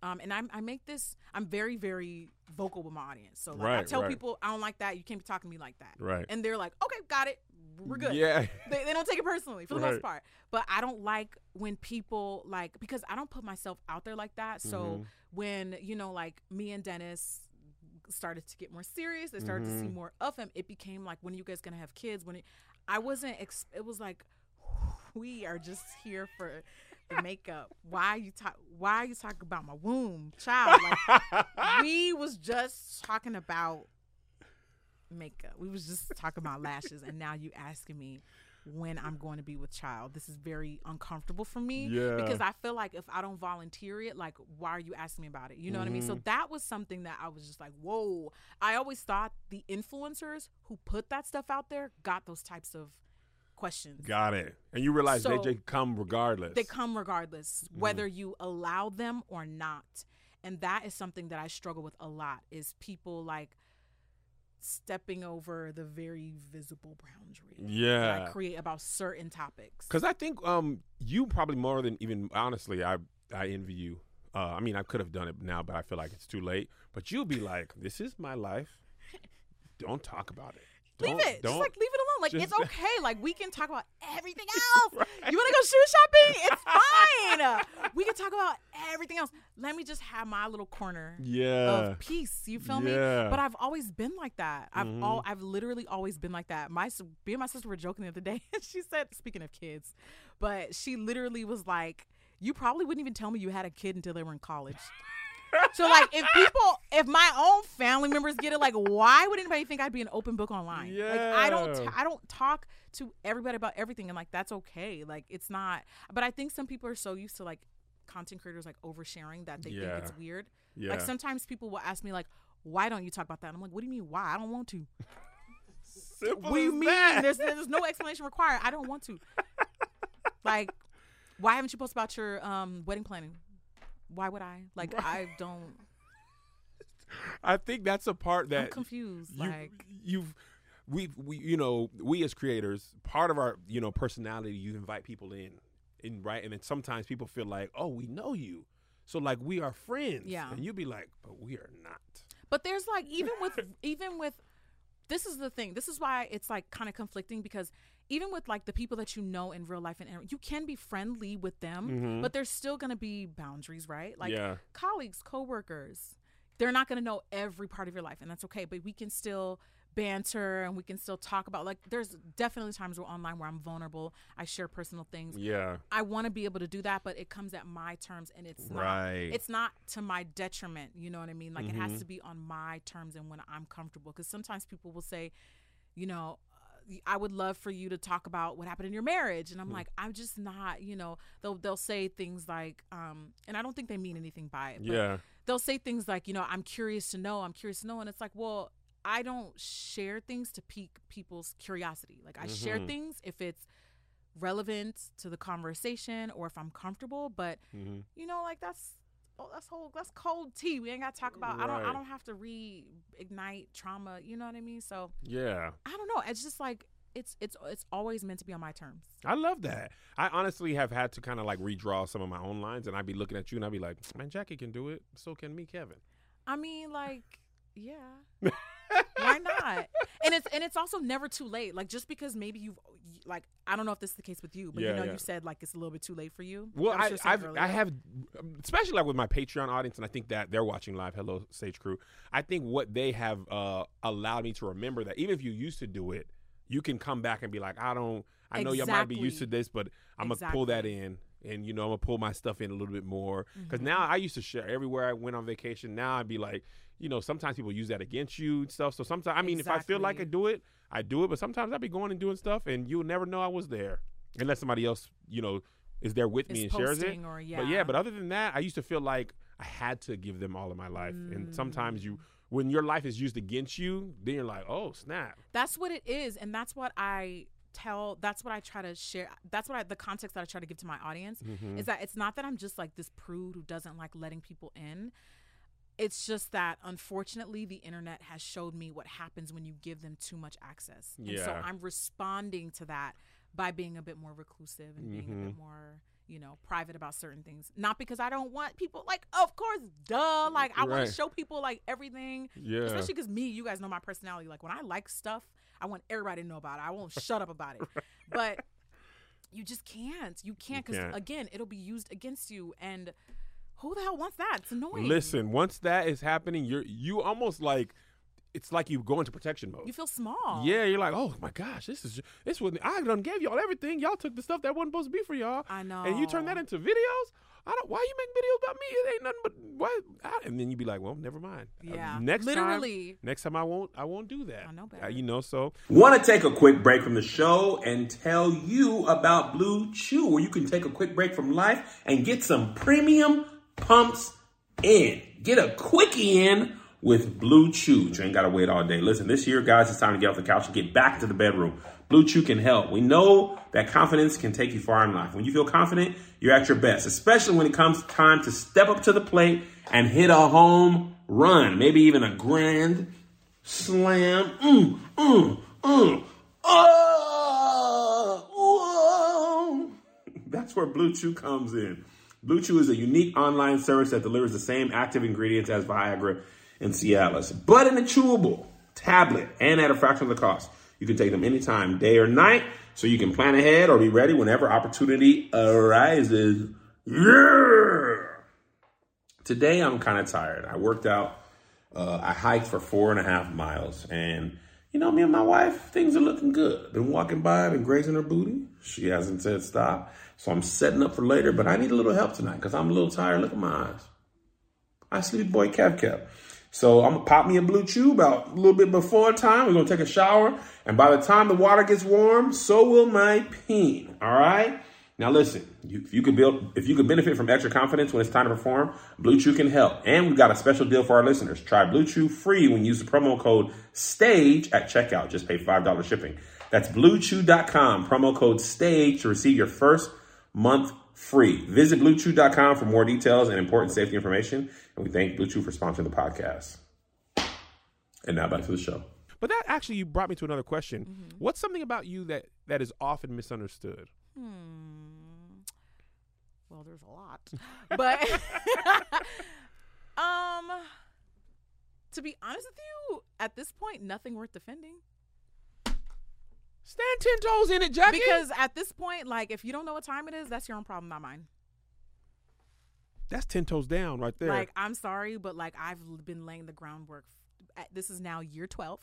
Um, and I'm, I make this. I'm very, very vocal with my audience. So like, I tell right. people I don't like that. You can't be talking to me like that. Right. And they're like, okay, got it. We're good. Yeah. They, they don't take it personally for the Right. most part. But I don't like when people like because I don't put myself out there like that. So Mhm. when you know, like me and Dennis started to get more serious, they started to see Mhm. more of him. It became like, when are you guys gonna have kids? When it, I wasn't. Ex- it was like we are just here for the makeup. Why you talk? Why you talking about my womb, child? Like, we was just talking about makeup. We was just talking about lashes, and now you asking me when I'm going to be with child. This is very uncomfortable for me Yeah. because I feel like if I don't volunteer it, like why are you asking me about it? You know what I mean? So Mhm. that was something that I was just like, whoa. I always thought the influencers who put that stuff out there got those types of questions. Got it. And you realize So- they just come regardless. They come regardless, Mm-hmm. whether you allow them or not. And that is something that I struggle with a lot is people like stepping over the very visible boundary that Yeah. I create about certain topics. Because I think um you probably more than even honestly, I I envy you. Uh, I mean, I could have done it now, but I feel like it's too late. But you'll be like, "This is my life. Don't talk about it. Leave it. Just like leave it alone. Like it's okay. Like we can talk about everything else. You want to go shoe shopping? It's fine. we can talk about everything else. Let me just have my little corner yeah. of peace. You feel me? Yeah. But I've always been like that. I've Mhm. all I've literally always been like that. My me and my sister were joking the other day. and she said, speaking of kids, but she literally was like, "You probably wouldn't even tell me you had a kid until they were in college." So like, if people, if my own family members get it, like, why would anybody think I'd be an open book online? Yeah. Like, I don't, t- I don't talk to everybody about everything, and like that's okay. Like, it's not. But I think some people are so used to like content creators like oversharing that they Yeah. think it's weird. yeah. Like sometimes people will ask me like, "Why don't you talk about that?" And I'm like, "What do you mean why? I don't want to." Simple what do you mean? that. There's there's no explanation required. I don't want to. like, why haven't you posted about your um wedding planning? Why would I? Like, I don't. I think that's a part I'm that confused. you, like, you've we we you know we as creators part of our you know personality you invite people in in right and then sometimes people feel like oh we know you so like we are friends Yeah. and you'd be like but we are not but there's like even with even with this is the thing. This is why it's like kind of conflicting because even with like the people that you know in real life and you can be friendly with them, Mhm. but there's still gonna be boundaries, right? Like yeah colleagues, coworkers, they're not going to know every part of your life, and that's okay. But we can still banter and we can still talk about like there's definitely times where online where I'm vulnerable. I share personal things. yeah I want to be able to do that, but it comes at my terms, and it's not. Right. It's not to my detriment. You know what I mean? Like it has Mhm. to be on my terms and when I'm comfortable. Because sometimes people will say, you know. I would love for you to talk about what happened in your marriage, and I'm Hmm. like, I'm just not, you know. They'll they'll say things like, um, and I don't think they mean anything by it. But yeah they'll say things like, you know, I'm curious to know, I'm curious to know. And it's like, well, I don't share things to pique people's curiosity. Like, I share Mhm. things if it's relevant to the conversation or if I'm comfortable. But, hmm you know, like, that's. Oh, that's whole. That's cold tea. We ain't got to talk about. I don't. I don't have to reignite trauma. You know what I mean? So yeah I don't know. It's just like it's it's it's always meant to be on my terms. I love that. I honestly have had to kind of like redraw some of my own lines, and I'd be looking at you, and I'd be like, "Man, Jackie can do it. So can me, Kevin." I mean, like, yeah. Why not? And it's and it's also never too late. Like just because maybe you've like I don't know if this is the case with you, but Yeah, you know yeah. you said like it's a little bit too late for you. Well, I, I've, earlier. I have, especially like with my Patreon audience, and I think that they're watching live. Hello, Stage Crew. I think what they have uh, allowed me to remember that even if you used to do it, you can come back and be like, I don't. I know y'all might be used to this, but I'm gonna pull that in and you know I'm gonna pull my stuff in a little bit more. Because Mm-hmm. now I used to share everywhere I went on vacation. Now I'd be like, you know, sometimes people use that against you and stuff. So sometimes, I mean, if I feel like I do it, I do it. But sometimes I'd be going and doing stuff, and you'll never know I was there unless somebody else, you know, is there with me and shares it. or yeah. But yeah, but other than that, I used to feel like I had to give them all of my life. And sometimes you, when your life is used against you, then you're like, oh snap. that's what it is and that's what i tell that's what i try to share that's what I, the context that i try to give to my audience Mm-hmm. is that it's not that i'm just like this prude who doesn't like letting people in it's just that unfortunately the internet has showed me what happens when you give them too much access. And so i'm responding to that by being a bit more reclusive and being a Mm-hmm. bit more you know private about certain things. Not because i don't want people like of course duh like i want to show people like everything Yeah. especially because me you guys know my personality. Like when i like stuff i want everybody to know about it. I won't shut up about it. But you just can't. You can't because again it'll be used against you. And who the hell wants that it's annoying Listen, once that is happening, you're you almost like it's like you go into protection mode. you feel small Yeah, you're like, oh my gosh, this is this was I done gave y'all everything. Y'all took the stuff that wasn't supposed to be for y'all. I know. And you turn that into videos. I don't. Why you make videos about me? It ain't nothing but what. I, and then you'd be like, well, never mind. Uh, Yeah. next Literally. time. Next time I won't. I won't do that. I know Uh, you know. So Want to take a quick break from the show and tell you about Blue Chew, where you can take a quick break from life and get some premium pumps in. Get a quickie in with Blue Chew. You ain't got to wait all day. Listen, this year, guys, it's time to get off the couch and get back to the bedroom. Blue Chew can help. We know that confidence can take you far in life. When you feel confident, you're at your best, especially when it comes time to step up to the plate and hit a home run, maybe even a grand slam. Mm, mm, mm. Oh, whoa. That's where Blue Chew comes in. Blue Chew is a unique online service that delivers the same active ingredients as Viagra and Cialis, but in a chewable tablet and at a fraction of the cost. You can take them anytime, day or night, so you can plan ahead or be ready whenever opportunity arises. Yeah. Today I'm kind of tired. I worked out. Uh, I hiked for four and a half miles, and you know, me and my wife, things are looking good. Been walking by, been grazing her booty. She hasn't said stop, so I'm setting up for later. But I need a little help tonight because I'm a little tired. Look at my eyes. I sleepy boy Kev Kev. So I'm gonna pop me a blue chew about a little bit before time. We're gonna take a shower, and by the time the water gets warm, so will my peen. All right. Now listen, you, if you could build, if you could benefit from extra confidence when it's time to perform, Blue Chew can help. And we've got a special deal for our listeners. Try Blue Chew free when you use the promo code STAGE at checkout. Just pay five dollars shipping. That's BlueChew.com. Promo code STAGE to receive your first month free. Visit BlueChew.com for more details and important safety information. And we thank Blue Chew for sponsoring the podcast. And now back to the show. But that actually you brought me to another question. Mm-hmm. What's something about you that that is often misunderstood? Hmm. Well, there's a lot, but um, to be honest with you, at this point, nothing worth defending. Stand ten toes in it, Jackie. Because at this point, like, if you don't know what time it is, that's your own problem, not mine. that's ten toes down right there. Like, I'm sorry, but like, I've been laying the groundwork. This is now year 12.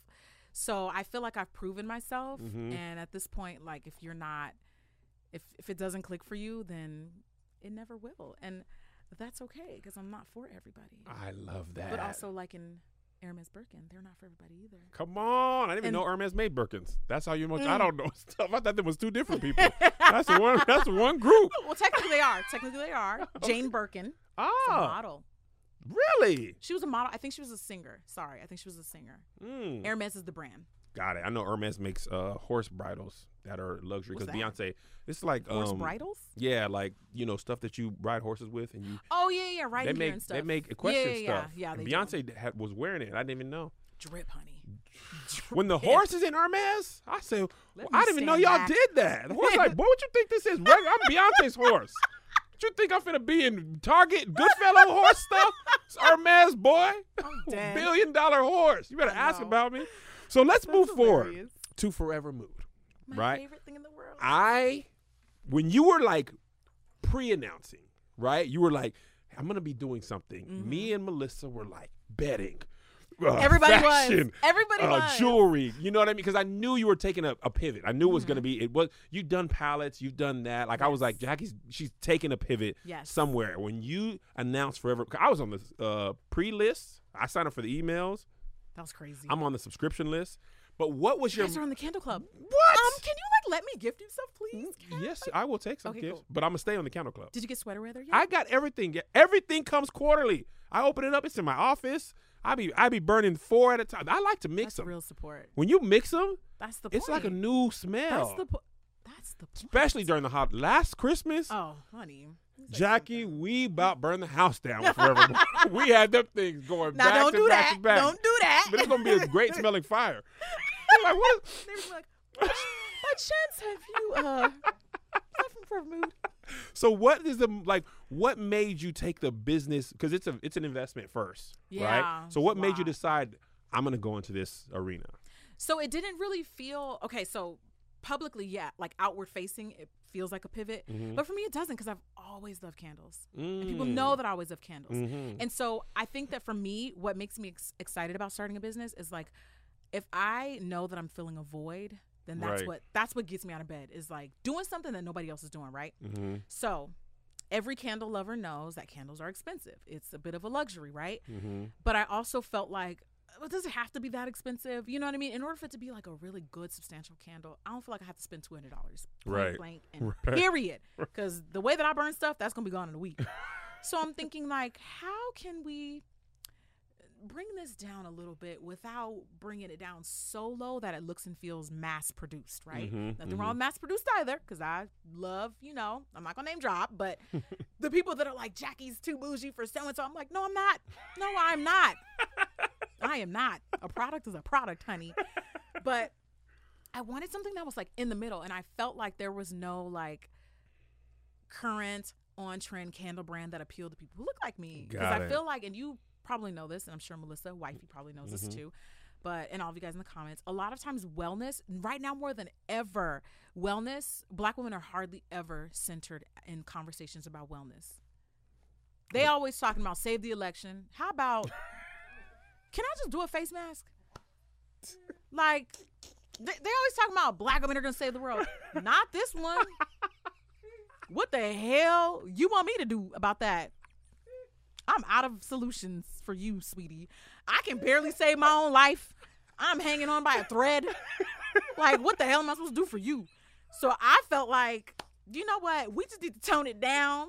So I feel like I've proven myself. Mhm. And at this point, like, if you're not, if, if it doesn't click for you, then it never will. And that's okay because I'm not for everybody. I love that. But also, like in Hermes Birkin, they're not for everybody either. Come on. I didn't even know Hermes made Birkins. That's how you much I Mm. don't know stuff. I thought there was two different people. that's one that's one group. Well, technically they are. Technically they are. Jane Birkin, Ah, model. really? She was a model. I think she was a singer. Sorry, I think she was a singer. Mm. Hermes is the brand. Got it. I know Hermes makes uh, horse bridles that are luxury because? Beyonce. It's like Horse um, bridles. Yeah, like you know stuff that you ride horses with, and you Oh yeah, yeah, right they make and stuff. they make equestrian yeah, yeah, yeah. stuff. Yeah, do. Beyonce was wearing it. I didn't even know. drip, honey. When the horse is in Hermes, I said, Let I didn't even know y'all back. did that. The horse like, boy, what you think this is? I'm Beyonce's horse. What you think I'm finna be in Target Goodfellow horse stuff? It's Hermes, boy. Billion dollar horse. You better ask about me. So let's move forward to Forever Mood. My right? favorite thing in the world. I, when you were like pre-announcing, right? You were like, I'm gonna be doing something. Mm-hmm. Me and Melissa were like betting. uh, Everybody was. fashion, Everybody uh, was. jewelry. You know what I mean? Because I knew you were taking a, a pivot. I knew it was Mm-hmm. going to be. It was. You've done palettes. You've done that. Like I was like, Yes. Jackie's. She's taking a pivot Yes. somewhere. When you announced forever, I was on the uh, pre-list. I signed up for the emails. That was crazy. I'm on the subscription list. But what was you your guys are on the Candle Club. what? Um, can you like let me gift you stuff, please? Can I, yes, like- I will take some Okay, gifts, cool. but I'm gonna stay on the Candle club. Did you get sweater weather yet? I got everything. Everything comes quarterly. I open it up. It's in my office. I be I be burning four at a time. I like to mix That's them. real support. When you mix them, That's the. it's like a new smell. That's the. Po- that's the. Point. Especially during the hot last Christmas. Oh, honey. Jackie, we about burned the house down forever. we had them things going Now back don't to do back that. to back. Don't do that. But it's gonna be a great smelling fire. like what? Is, They were like, by, chance have you uh, from so what is the like? What made you take the business? Because it's a it's an investment first, Yeah, right? So what made you decide I'm gonna go into this arena? So it didn't really feel okay. So publicly, yeah, like outward facing, it feels like a pivot. Mhm. But for me, it doesn't because I've always loved candles. And people Mm. know that I always love candles. Mhm. And so I think that for me, what makes me ex- excited about starting a business is like, if I know that I'm filling a void, then that's Right. what that's what gets me out of bed is like doing something that nobody else is doing, right? Mhm. So every candle lover knows that candles are expensive. It's a bit of a luxury, right? Mhm. But I also felt like, well, does it have to be that expensive? You know what I mean? In order for it to be like a really good, substantial candle, I don't feel like I have to spend two hundred dollars, Right. Blank and Right. period. Because the way that I burn stuff, that's gonna be gone in a week. so I'm thinking like, how can we bring this down a little bit without bringing it down so low that it looks and feels mass produced, right? Mhm, Nothing mhm. wrong with mass produced either, because I love, you know, I'm not gonna name drop, but the people that are like Jackie's too bougie for so and so, I'm like, no, I'm not. No, I'm not. I am not. A product is a product, honey. But I wanted something that was like in the middle, and I felt like there was no like current on trend candle brand that appealed to people who look like me. Because I feel like, and you probably know this, and I'm sure Melissa, wifey, probably knows this Mhm. too. But and all of you guys in the comments, a lot of times wellness, right now more than ever, wellness, black women are hardly ever centered in conversations about wellness. They always talking about save the election. How about can I just do a face mask? Like they, they always talking about black women are gonna save the world. Not this one. What the hell you want me to do about that? I'm out of solutions for you, sweetie. I can barely save my own life. I'm hanging on by a thread. like, what the hell am I supposed to do for you? So I felt like, you know what? We just need to tone it down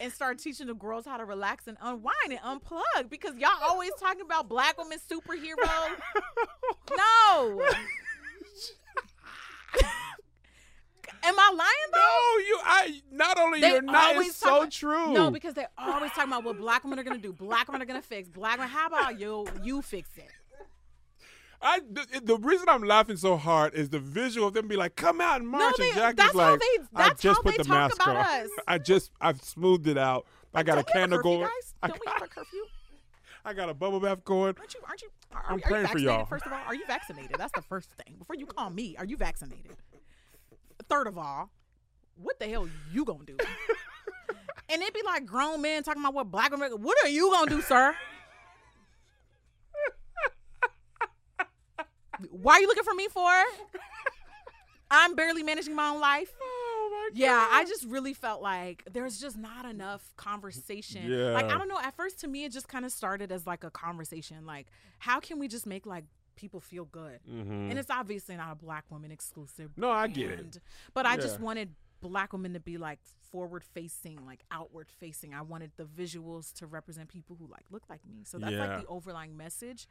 and start teaching the girls how to relax and unwind and unplug because y'all always talking about black women superheroes. No. Am I lying though? No, you. I not only They you're not. It's so about- true. No, because they're always talking about what black women are gonna do. Black women are gonna fix. Black women. How about you? You fix it. I the, the reason I'm laughing so hard is the visual of them be like, "Come out and march," no, they- and Jackie's that's how like, they- "I that's just how put they the talk mask about on. us. I just I've smoothed it out. I got Don't a we candle going. Guys? I Don't we got, have a curfew? I got a bubble bath going. Aren't you? Aren't you? Are, I'm are you praying for y'all. First of all, are you vaccinated? That's the first thing. Before you call me, are you vaccinated? Third of all, what the hell you gonna do? and it'd be like grown men talking about what black women. What are you gonna do, sir? Why are you looking for me for? I'm barely managing my own life. Oh my Yeah, I just really felt like there's just not enough conversation. Yeah. Like I don't know, at first to me it just kind of started as like a conversation. Like how can we just make like people feel good? Mhm. And it's obviously not a black woman exclusive. No, I get it. But I just wanted black women to be like forward facing, like outward facing. I wanted the visuals to represent people who like look like me. So that's Yeah. like the overlying message.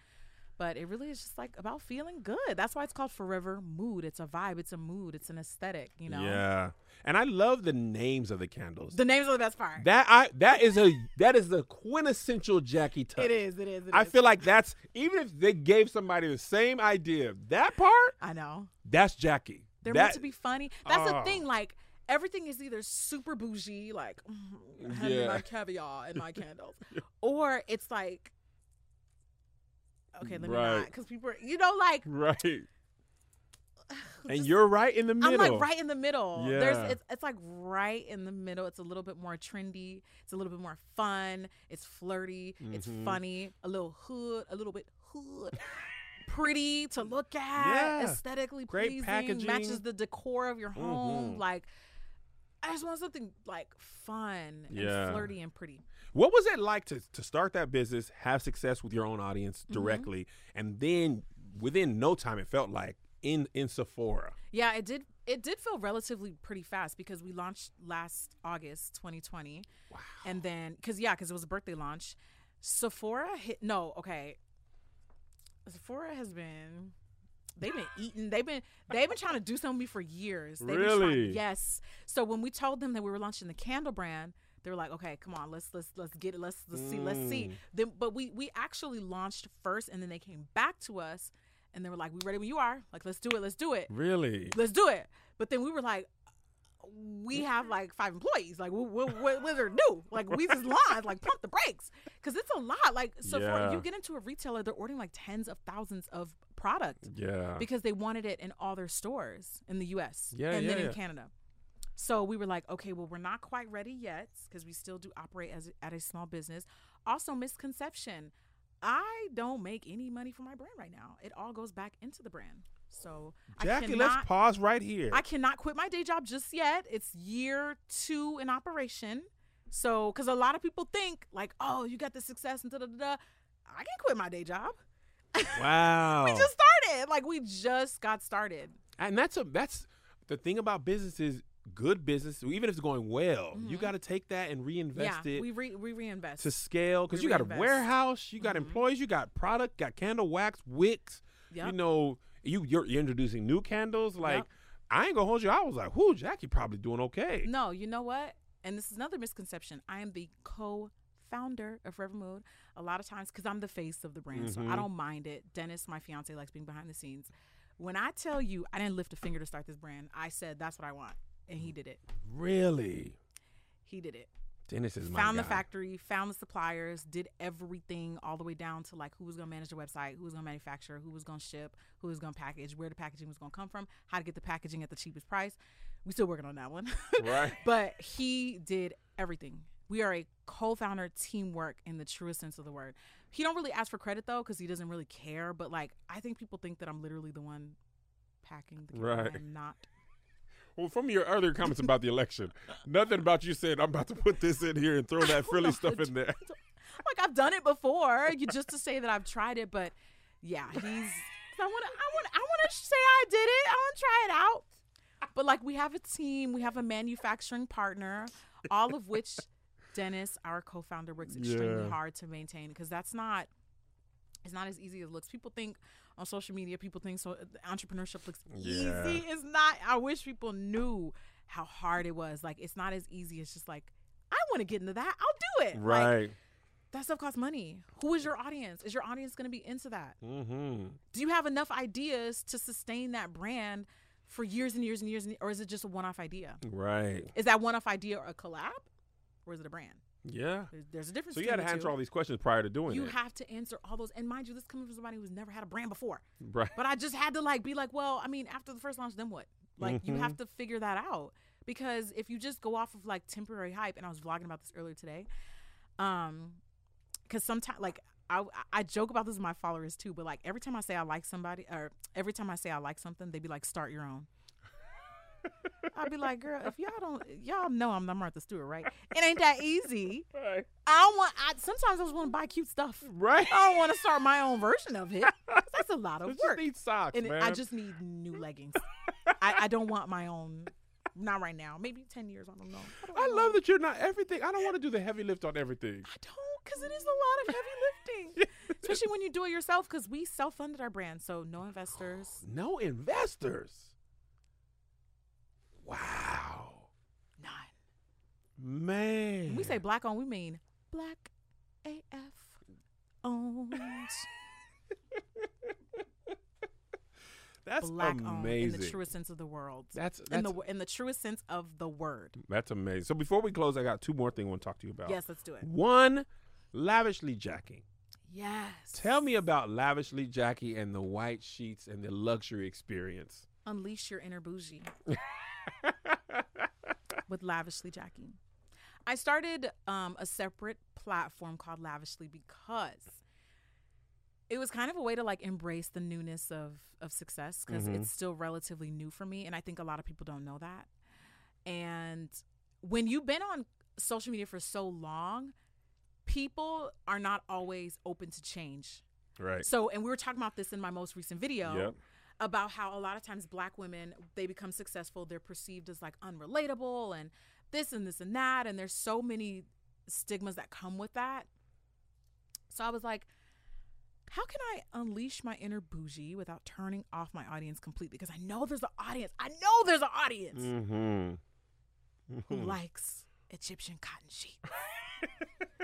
But it really is just like about feeling good. That's why it's called Forever Mood. It's a vibe. It's a mood. It's an aesthetic. You know. Yeah, and I love the names of the candles. The names are the best part. that I that is a that is the quintessential Jackie touch. it is. It is. It I is. feel like that's even if they gave somebody the same idea, that part I know. that's Jackie. They're that, meant to be funny. That's Ah. the thing. Like everything is either super bougie, like mm, Yeah. my caviar and my candles, or it's like. Okay, let me Right. not, because people, are, you know, like right. And you're right in the middle. I'm like right in the middle. There's Yeah. it's, it's like right in the middle. It's a little bit more trendy. It's a little bit more fun. It's flirty. It's Mhm. funny. A little hood. A little bit hood. Pretty to look at, Yeah. aesthetically Great pleasing, packaging. matches the decor of your home. Mhm. Like, I just want something like fun Yeah. and flirty and pretty. What was it like to, to start that business, have success with your own audience Mm-hmm. directly, and then within no time it felt like in in Sephora. Yeah, it did. It did feel relatively pretty fast because we launched last August 2020, Wow. and then because yeah, because it was a birthday launch. Sephora hit. No, okay. Sephora has been. They've been eating. They've been. They've been trying to do something for years. They've Been Really? trying, yes. So when we told them that we were launching the candle brand, they were like, "Okay, come on, let's let's let's get it. Let's let's see. Let's see." Mm. Then, but we we actually launched first, and then they came back to us, and they were like, "We ready when you are. Like, let's do it. Let's do it." Really? let's do it. But then we were like, we have like five employees. Like, what, what, what, what are new? Like, we just lied. Like, pump the brakes because it's a lot. Like, so Yeah. for you get into a retailer, they're ordering like tens of thousands of product Yeah. because they wanted it in all their stores in the U.S. Yeah, and then yeah, in. Canada. So we were like, okay, well, we're not quite ready yet because we still do operate as at a small business. Also, misconception: I don't make any money from my brand right now. It all goes back into the brand. So I Jackie, cannot, let's pause right here. I cannot quit my day job just yet. It's year two in operation. So, because a lot of people think like, oh, you got the success and da da da. da. I can quit my day job. wow. We just started. Like we just got started. and that's a that's the thing about business is good business. Even if it's going well, you got to take that and reinvest Mm-hmm. yeah, it we re- we reinvest. to scale because you got a warehouse, you got Mhm. employees, you got product, got candle wax, wicks. Yep. You know, you you're, you're introducing new candles. Like Yep. I ain't gonna hold you. I was like, whoo, Jackie probably doing okay. No, you know what? And this is another misconception. I am the co-founder of Forever Mood. A lot of times, because I'm the face of the brand, so Mhm. I don't mind it. Dennis, my fiance, likes being behind the scenes. When I tell you, I didn't lift a finger to start this brand. I said that's what I want, and he did it. Really, He did it. Dennis is my found the factory, found the suppliers, did everything all the way down to like who was gonna manage the website, who was gonna manufacture, who was gonna ship, who was gonna package, where the packaging was gonna come from, how to get the packaging at the cheapest price. We still working on that one. Right. but he did everything. We are a co-founder teamwork in the truest sense of the word. He don't really ask for credit though because he doesn't really care. But like I think people think that I'm literally the one packing the. Right. I am not. Well, from your earlier comments about the election, nothing about you said I'm about to put this in here and throw that frilly stuff in there. like I've done it before, you just to say that I've tried it, but yeah, he's. I want to. I want. I want to say I did it. I want to try it out. But like we have a team, we have a manufacturing partner, all of which Dennis, our co-founder, works extremely Yeah. hard to maintain because that's not. It's not as easy as it looks. People think on social media, people think so entrepreneurship looks Yeah. easy. It's not. I wish people knew how hard it was. Like it's not as easy. It's just like I want to get into that. I'll do it. Like, Right. that stuff costs money. Who is your audience? Is your audience going to be into that? mm-hmm. Do you have enough ideas to sustain that brand for years and years and years, and, or is it just a one-off idea? Right. Is that one-off idea a collab, or is it a brand? Yeah. There's, there's a difference. So you got to answer two. all these questions prior to doing You it. You have to answer all those, and mind you, this coming from somebody who's never had a brand before. right. But I just had to like be like, well, I mean, after the first launch, then what? Like you Mhm. have to figure that out because if you just go off of like temporary hype, and I was vlogging about this earlier today, um, because sometimes like I I joke about this with my followers too, but like every time I say I like somebody or every time I say I like something, they'd be like, start your own. I'd be like, girl, if y'all don't, y'all know I'm, I'm Martha Stewart, right? It ain't that easy. Right. I don't want. I sometimes I just want to buy cute stuff. Right. I don't want to start my own version of it. That's a lot of Just work. need socks, And man. I just need new leggings. I, I don't want my own. Not right now. Maybe ten years. I don't know. I, don't I love that you're not everything. I don't want to do the heavy lift on everything. I don't, because it is a lot of heavy lifting, especially when you do it yourself. Because we self-funded our brand, so no investors. No investors. Wow. None. Man. When we say black owned, we mean black AF owned. that's black owned amazing. in the truest sense of the world. that's in the in the truest sense of the word. that's amazing. So before we close, I got two more things I want to talk to you about. Yes, let's do it. One, lavishly Jackie. Yes. Tell me about lavishly Jackie and the white sheets and the luxury experience. Unleash your inner bougie with Lavishly Jackie. I started um, a separate platform called Lavishly because it was kind of a way to like embrace the newness of of success because Mhm. it's still relatively new for me and i think a lot of people don't know that and when you've been on social media for so long people are not always open to change Right. so and we were talking about this in my most recent video Yep. About how a lot of times black women they become successful they're perceived as like unrelatable and this and this and that and there's so many stigmas that come with that. So i was like how can i unleash my inner bougie without turning off my audience completely? Because i know there's an audience. I know there's an audience. Mm-hmm. who likes egyptian cotton sheets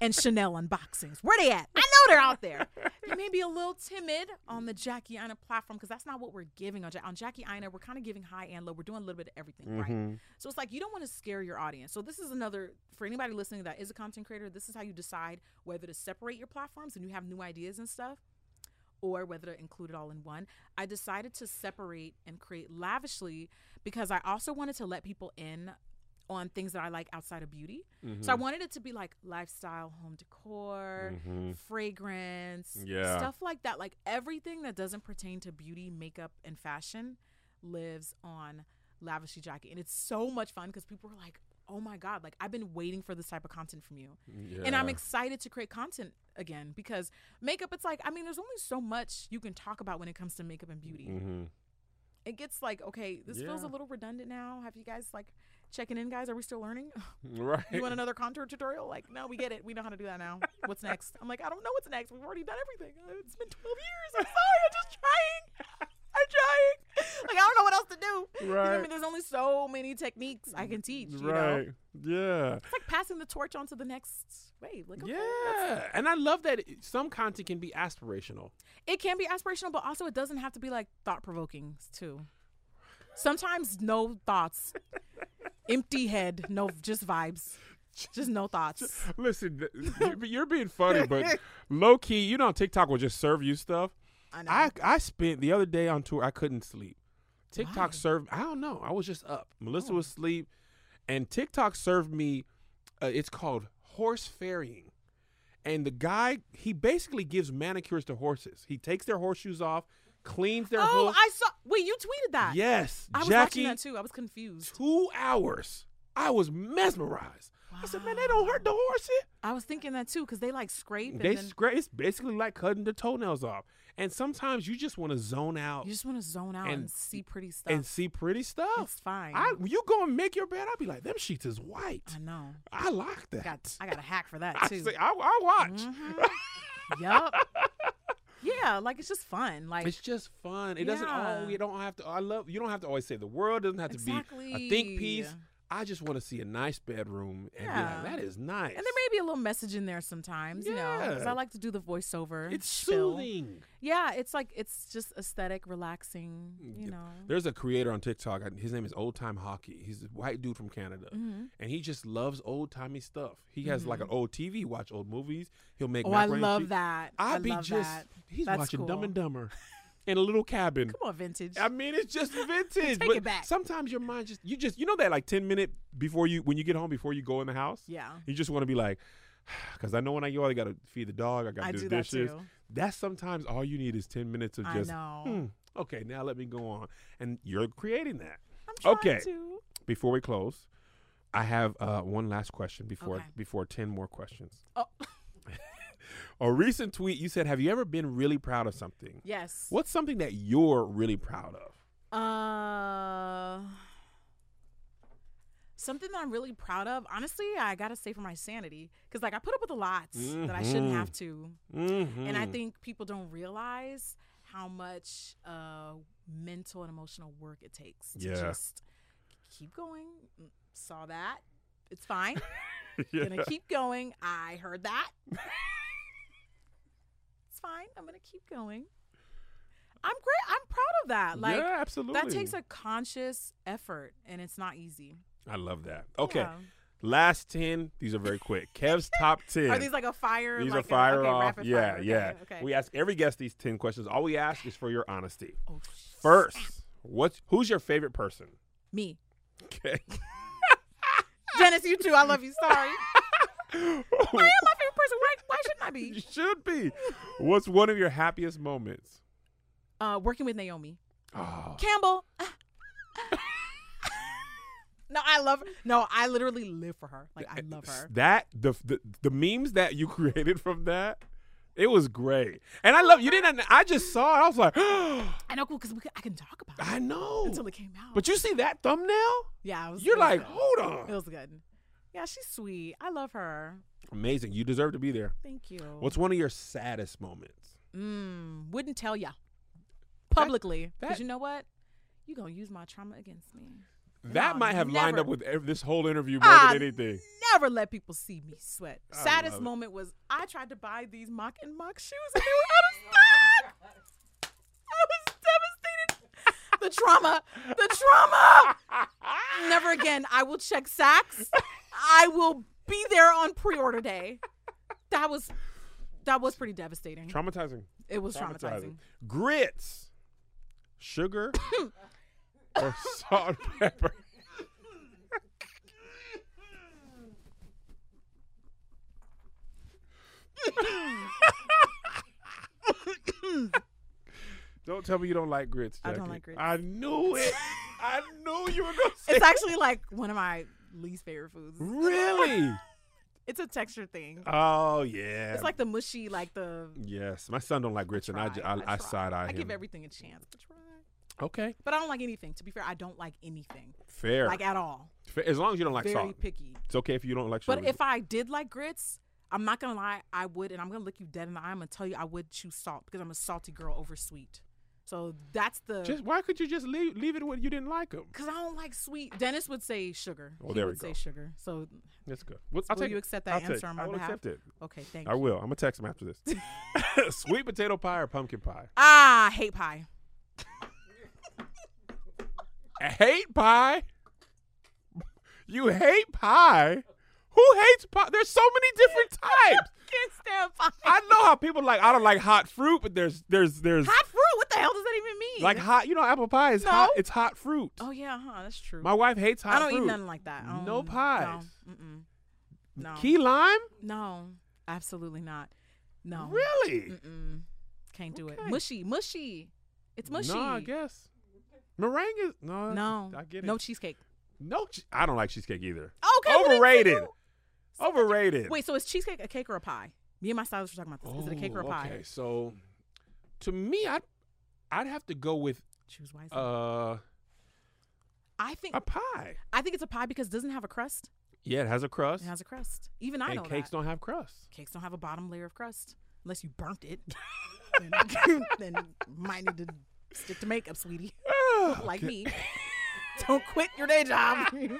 and Chanel unboxings. Where they at? I know they're out there. They may be a little timid on the Jackie Aina platform because that's not what we're giving on, Ja- on Jackie Aina. We're kind of giving high and low. We're doing a little bit of everything, right? Mhm. So it's like you don't want to scare your audience. So this is another for anybody listening that is a content creator. This is how you decide whether to separate your platforms and you have new ideas and stuff, or whether to include it all in one. I decided to separate and create lavishly because I also wanted to let people in on things that I like outside of beauty. So I wanted it to be like lifestyle, home decor, Mhm. fragrance, Yeah. stuff like that. Like everything that doesn't pertain to beauty, makeup, and fashion lives on Lavishly Jackie. And it's so much fun because people are like, oh my God, like I've been waiting for this type of content from you. And I'm excited to create content again because makeup, it's like, I mean, there's only so much you can talk about when it comes to makeup and beauty. Mhm. It gets like, okay, this feels a little redundant now. Have you guys like checking in, guys? Are we still learning? Right. You want another contour tutorial? Like, no, we get it. We know how to do that now. What's next? I'm like, I don't know what's next. We've already done everything. Uh, It's been 12 years. I'm sorry. I'm just trying. I'm trying. Like, I don't know what else to do. You know I mean? There's only so many techniques I can teach. You know? right. Yeah. It's like passing the torch on to the next wave. Like, okay, Yeah. And I love that some content can be aspirational. It can be aspirational, but also it doesn't have to be like thought provoking too. Sometimes no thoughts, empty head, no just vibes, just no thoughts. Listen, you're- being funny, but low key, you know, TikTok will just serve you stuff. I know. I I spent the other day on tour. I couldn't sleep. TikTok Why? served. I don't know. I was just up. Melissa Oh. was asleep, and TikTok served me. Uh, it's called horse ferrying, and the guy he basically gives manicures to horses. He takes their horseshoes off, cleans their oh, hoof. I saw. Wait, you tweeted that? yes, I was Jackie. watching that too. I was confused. Two hours. I was mesmerized. Wow. I said, man, they don't hurt the horses. I was thinking that too because they like scrape They then scrape. It's basically like cutting the toenails off. And sometimes you just want to zone out you just want to zone out and, and- see pretty stuff. and see pretty stuff. it's fine. I you go and make your bed, I'll be like, them sheets is white. I know. I like that. Got I got a hack for that I too. say, I, I watch. Mhm. yup. Yeah, like it's just fun. Like It's just fun. It doesn't. Oh, you don't have to. I love. You don't have to always say the world doesn't have to be a think piece. I just want to see a nice bedroom and Yeah. be like, that is nice. And there may be a little message in there sometimes, you know, because I like to do the voiceover. it's spill. soothing. Yeah, it's like it's just aesthetic, relaxing. You know. There's a creator on TikTok. His name is Old Time Hockey. He's a white dude from Canada, Mhm. and he just loves old timey stuff. He has like an old TV. Watch old movies. He'll make. Mm-hmm. Oh, I love cheese. that. I'd I be love just. that. He's That's watching Dumb and Dumber in a little cabin. Come on, vintage. I mean, it's just vintage. Take but it back. Sometimes your mind just you just you know that like ten minute before you when you get home before you go in the house. yeah, You just want to be like, because I know when I go, I got to feed the dog. I got to do do the that dishes. too. That's sometimes all you need is ten minutes of I just. know. "Hmm, okay, now let me go on, and you're creating that. I'm trying Okay. to. Before we close, I have uh, one last question before Okay. before ten more questions. Oh, A recent tweet you said, "Have you ever been really proud of something? yes. What's something that you're really proud of?" Uh, something that I'm really proud of. Honestly, I gotta say for my sanity, because like I put up with a lot that I shouldn't Mhm. have to, Mm-hmm. and I think people don't realize how much uh mental and emotional work it takes to Yeah. just keep going. Mm, Saw that. It's fine. yeah. gonna keep going. I heard that. It's fine. I'm gonna keep going. I'm great. I'm proud of that. Like yeah, absolutely. that takes a conscious effort, and it's not easy. I love that. Okay, Yeah. last ten. These are very quick. Kev's top ten. Are these like a fire? These like are fire a, okay, off. Yeah, fire. Okay, yeah. Okay. We ask every guest these ten questions. All we ask is for your honesty. oh, First, what's who's your favorite person? me, Okay. Dennis. You too. I love you. Sorry. I am my person. Why, why shouldn't I be? You should be. What's one of your happiest moments? Uh, working with Naomi Oh, Campbell. no, I love. her. No, I literally live for her. Like I love her. That the, the the memes that you created from that, it was great. And I love you didn't. I just saw it. I was like, I know, cool, because I can talk about it I know. until it came out. But you see that thumbnail? yeah, was, You're like, good. hold it was good. Yeah, she's sweet. I love her. Amazing. You deserve to be there. Thank you. What's one of your saddest moments? Mm, wouldn't tell ya publicly because you know what? You gonna use my trauma against me. That might have lined up with ev- this whole interview more Ah, than anything. Never let people see me sweat. I Saddest moment was I tried to buy these Mach and Mach shoes and they were out of stock. I was devastated. The trauma, the trauma. Never again. I will check Saks. I will be there on pre-order day. That was that was pretty devastating. Traumatizing. It was traumatizing. Grits, sugar, or salt and pepper. don't tell me you don't like grits. I don't like grits. I knew it. I knew you were gonna say. It's actually like one of my least favorite foods. really. It's a texture thing. Oh yeah. It's like the mushy, like the. yes. My son don't like grits, and I, I, I, try. side eye I him. give everything a chance. I try. okay. But I don't like anything. To be fair, I don't like anything, Fair. like at all. Fair. As long as you don't like Very salt, picky. it's okay if you don't like sugar. But if I did like grits, I'm not gonna lie, I would, and I'm gonna look you dead in the eye. I'm gonna tell you, I would choose salt because I'm a salty girl over sweet. So that's the. just why could you just leave leave it when you didn't like them? Because I don't like sweet. Dennis would say sugar. Well, he there we would go. say sugar. So That's good. Well, I'll Will take you accept that I'll take- answer on my I will behalf? accept it. okay, thank I you. I will. I'm gonna text him after this. Sweet potato pie or pumpkin pie? Ah, hate pie. I hate pie. You hate pie. Who hates pie? There's so many different types. I Can't stand pie. I know how people like. I don't like hot fruit, but there's there's there's Hot fruit? What the hell does that even mean? like hot. You know, apple pie is No. hot. It's hot fruit. Oh yeah, huh? That's true. My wife hates hot fruit. I don't fruit. eat nothing like that. I No pies. No. Mm-mm. No. Key lime? No. Absolutely not. No. Really? Mm-mm. Can't do it. Mushy. Mushy. It's mushy. No, I guess meringue is no. No. I get it. No cheesecake. No, che- I don't like cheesecake either. Okay. what did you Overrated. Overrated. Wait, so is cheesecake a cake or a pie? Me and my stylist were talking about this. is it a cake or a Oh, pie? Okay, so to me, I'd I'd have to go with Choose wisely. uh I think a pie. I think it's a pie because it doesn't have a crust. Yeah, it has a crust. It has a crust. Even I and know cakes that. don't have crust. Cakes don't have a bottom layer of crust unless you burnt it. then, then might need to stick to makeup, sweetie. like me. Don't quit your day job. if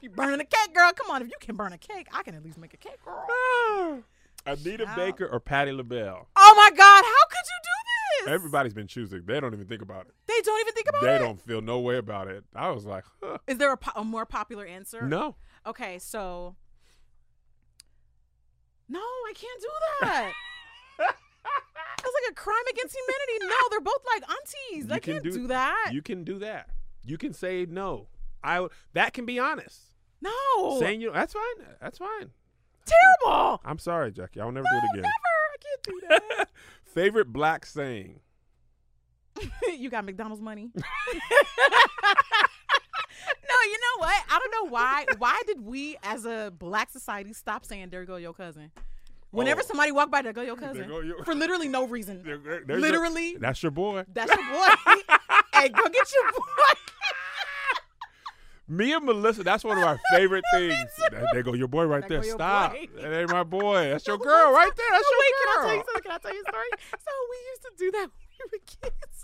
you burning a cake, girl, come on. If you can burn a cake, I can at least make a cake, girl. Anita Child. Baker or Patti LaBelle. Oh my God, how could you do? Everybody's been choosing. They don't even think about it. they don't even think about They it. They don't feel no way about it. I was like, huh. Is there a, po- a more popular answer? no. Okay, so. No, I can't do that. That's like a crime against humanity. No, they're both like aunties. You I can can't do- do, that. You can do that. You can say no. I that can be honest. no. Saying you that's fine. That's fine. terrible. I'm sorry, Jackie. I will never No, do it again. never. I can't do that. Favorite black saying. you got McDonald's money. no, you know what? I don't know why. Why did we, as a black society, stop saying "There go your cousin"? Whenever Oh. somebody walk by, "There go your cousin," go your- for literally no reason. There- there- Literally. your- that's your boy. That's your boy. hey, go get your boy. Me and Melissa, that's one of our favorite things. There- go your boy right There there. Stop. boy. That ain't my boy. That's your girl right there. That's your wait, Can I tell you something? Can I tell you a story? So we used to do that when we were kids.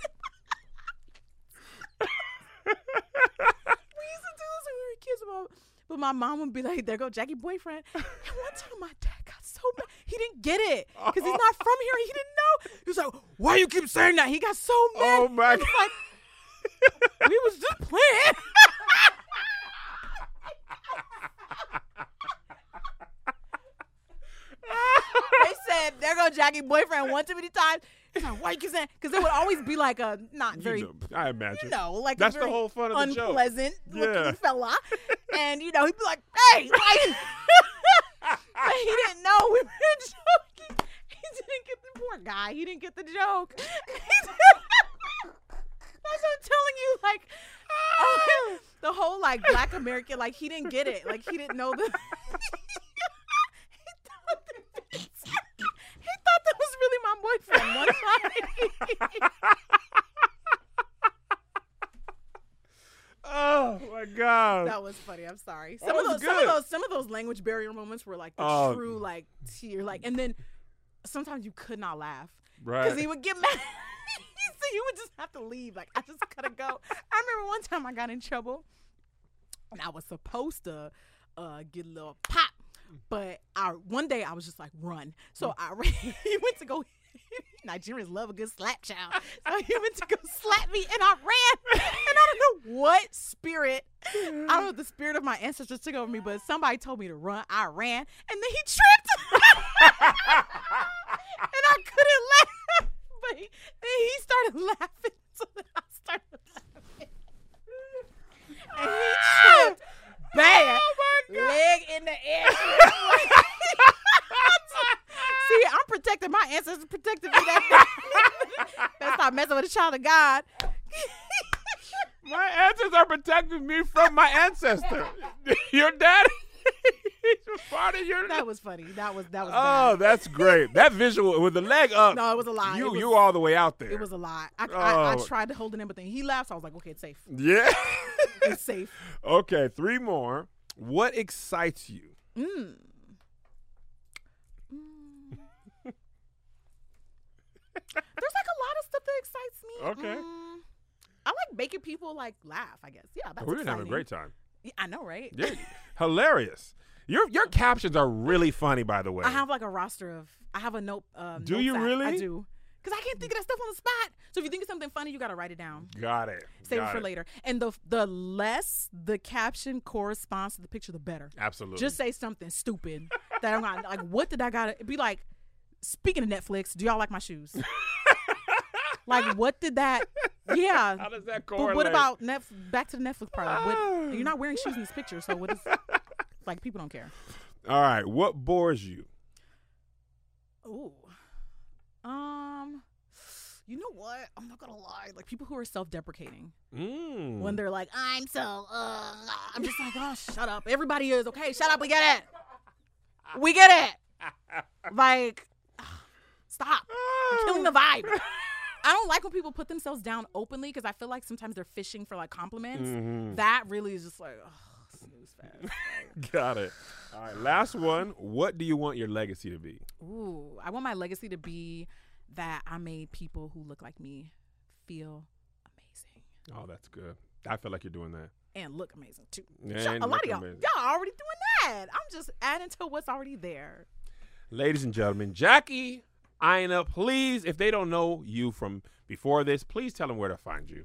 we used to do this when we were kids. But, but my mom would be like, "There go Jackie boyfriend." And one time my dad got so mad. He didn't get it because he's oh. not from here. He didn't know. He was like, "Why you keep saying that?" He got so mad. Oh, my God. like, "We was just playing." They said there go Jackie boyfriend one too many times. He's like, why you keep saying? Because it would always be like a not You very, know, I imagine. you know, like That's a the whole fun of the joke. unpleasant looking Yeah. fella, and you know he'd be like, hey, like, but he didn't know we were joking. He didn't get the poor guy. He didn't get the joke. That's what I'm telling you. Like uh, the whole like Black American, like he didn't get it. Like he didn't know the. he thought that- he thought that was really my boyfriend one time. oh my god. that was funny. I'm sorry. Some That of was those, some of those, some of those language barrier moments were like the Oh. true like tear, like, and then sometimes you could not laugh right. because he would get mad. so you would just have to leave. Like I just gotta go. I remember one time I got in trouble, and I was supposed to uh, get a little pop, but I one day I was just like run. So I ran. he went to go. Nigerians love a good slap child. So he went to go slap me, and I ran. And I don't know what spirit. I don't know if the spirit of my ancestors took over me, but somebody told me to run. I ran, and then he tripped. and I couldn't laugh. But he, then he started laughing, so then I started laughing. And he tripped bad. Oh Leg in the air. See, I'm protecting my ancestors protected me that Better stop messing with a child of God. my ancestors are protecting me from my ancestor. your daddy. Part of your. that was funny. That was that was Oh, bad. that's great. That visual with the leg up. No, it was a lot. You was- you all the way out there. It was a lot. I, I, I Oh. tried to hold it in, but then he laughed. So I was like, okay, it's safe. yeah. It's safe. okay, three more. What excites you? Mm. Like a lot of stuff that excites me. Okay. Mm. I like making people like laugh. I guess. Yeah, that's We've been having a great time. Yeah, I know, right? Yeah, hilarious. Your your captions are really funny, by the way. I have like a roster of. I have a note. Um, Do you app. really? I do. Because I can't think of that stuff on the spot. So if you think of something funny, you got to write it down. Got it. Save Got it for later. And the the less the caption corresponds to the picture, the better. Absolutely. Just say something stupid that I'm not like. What did I gotta be like? Speaking of Netflix, do y'all like my shoes? like, what did that? Yeah. How does that correlate? But what about Netflix? back to the Netflix part? Like, Ah. what, you're not wearing shoes in this picture, so what is? Like, people don't care. All right. What bores you? Ooh. Um. You know what? I'm not gonna lie. Like people who are self-deprecating Mm. when they're like, "I'm so," uh, I'm just like, "Oh, shut up." Everybody is okay. Shut up. We get it. We get it. Like, stop. You're killing the vibe. I don't like when people put themselves down openly because I feel like sometimes they're fishing for like compliments. Mhm. That really is just like, oh, snooze fast. Got it. All right. Last one. What do you want your legacy to be? Ooh, I want my legacy to be that I made people who look like me feel amazing Oh, that's good. I feel like you're doing that. and look amazing too. And a lot of y'all, amazing. y'all already doing that. I'm just adding to what's already there. Ladies and gentlemen, Jackie Aina, please, if they don't know you from before this, please tell them where to find you.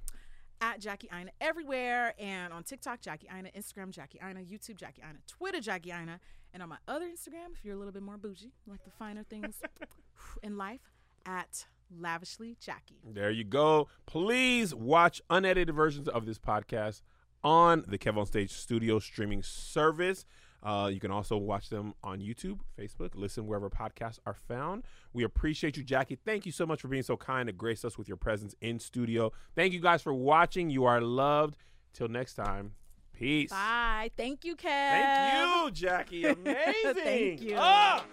At Jackie Aina everywhere and on TikTok, Jackie Aina, Instagram, Jackie Aina, YouTube, Jackie Aina, Twitter, Jackie Aina, and on my other Instagram, if you're a little bit more bougie, like the finer things in life, at Lavishly Jackie. There you go. Please watch unedited versions of this podcast on the Kev on Stage Studio streaming service. Uh, you can also watch them on YouTube, Facebook, listen wherever podcasts are found. We appreciate you, Jackie. Thank you so much for being so kind to grace us with your presence in studio. Thank you guys for watching. You are loved. Till next time, peace. Bye. Thank you, Kev. Thank you, Jackie. Amazing. Thank you. Ah!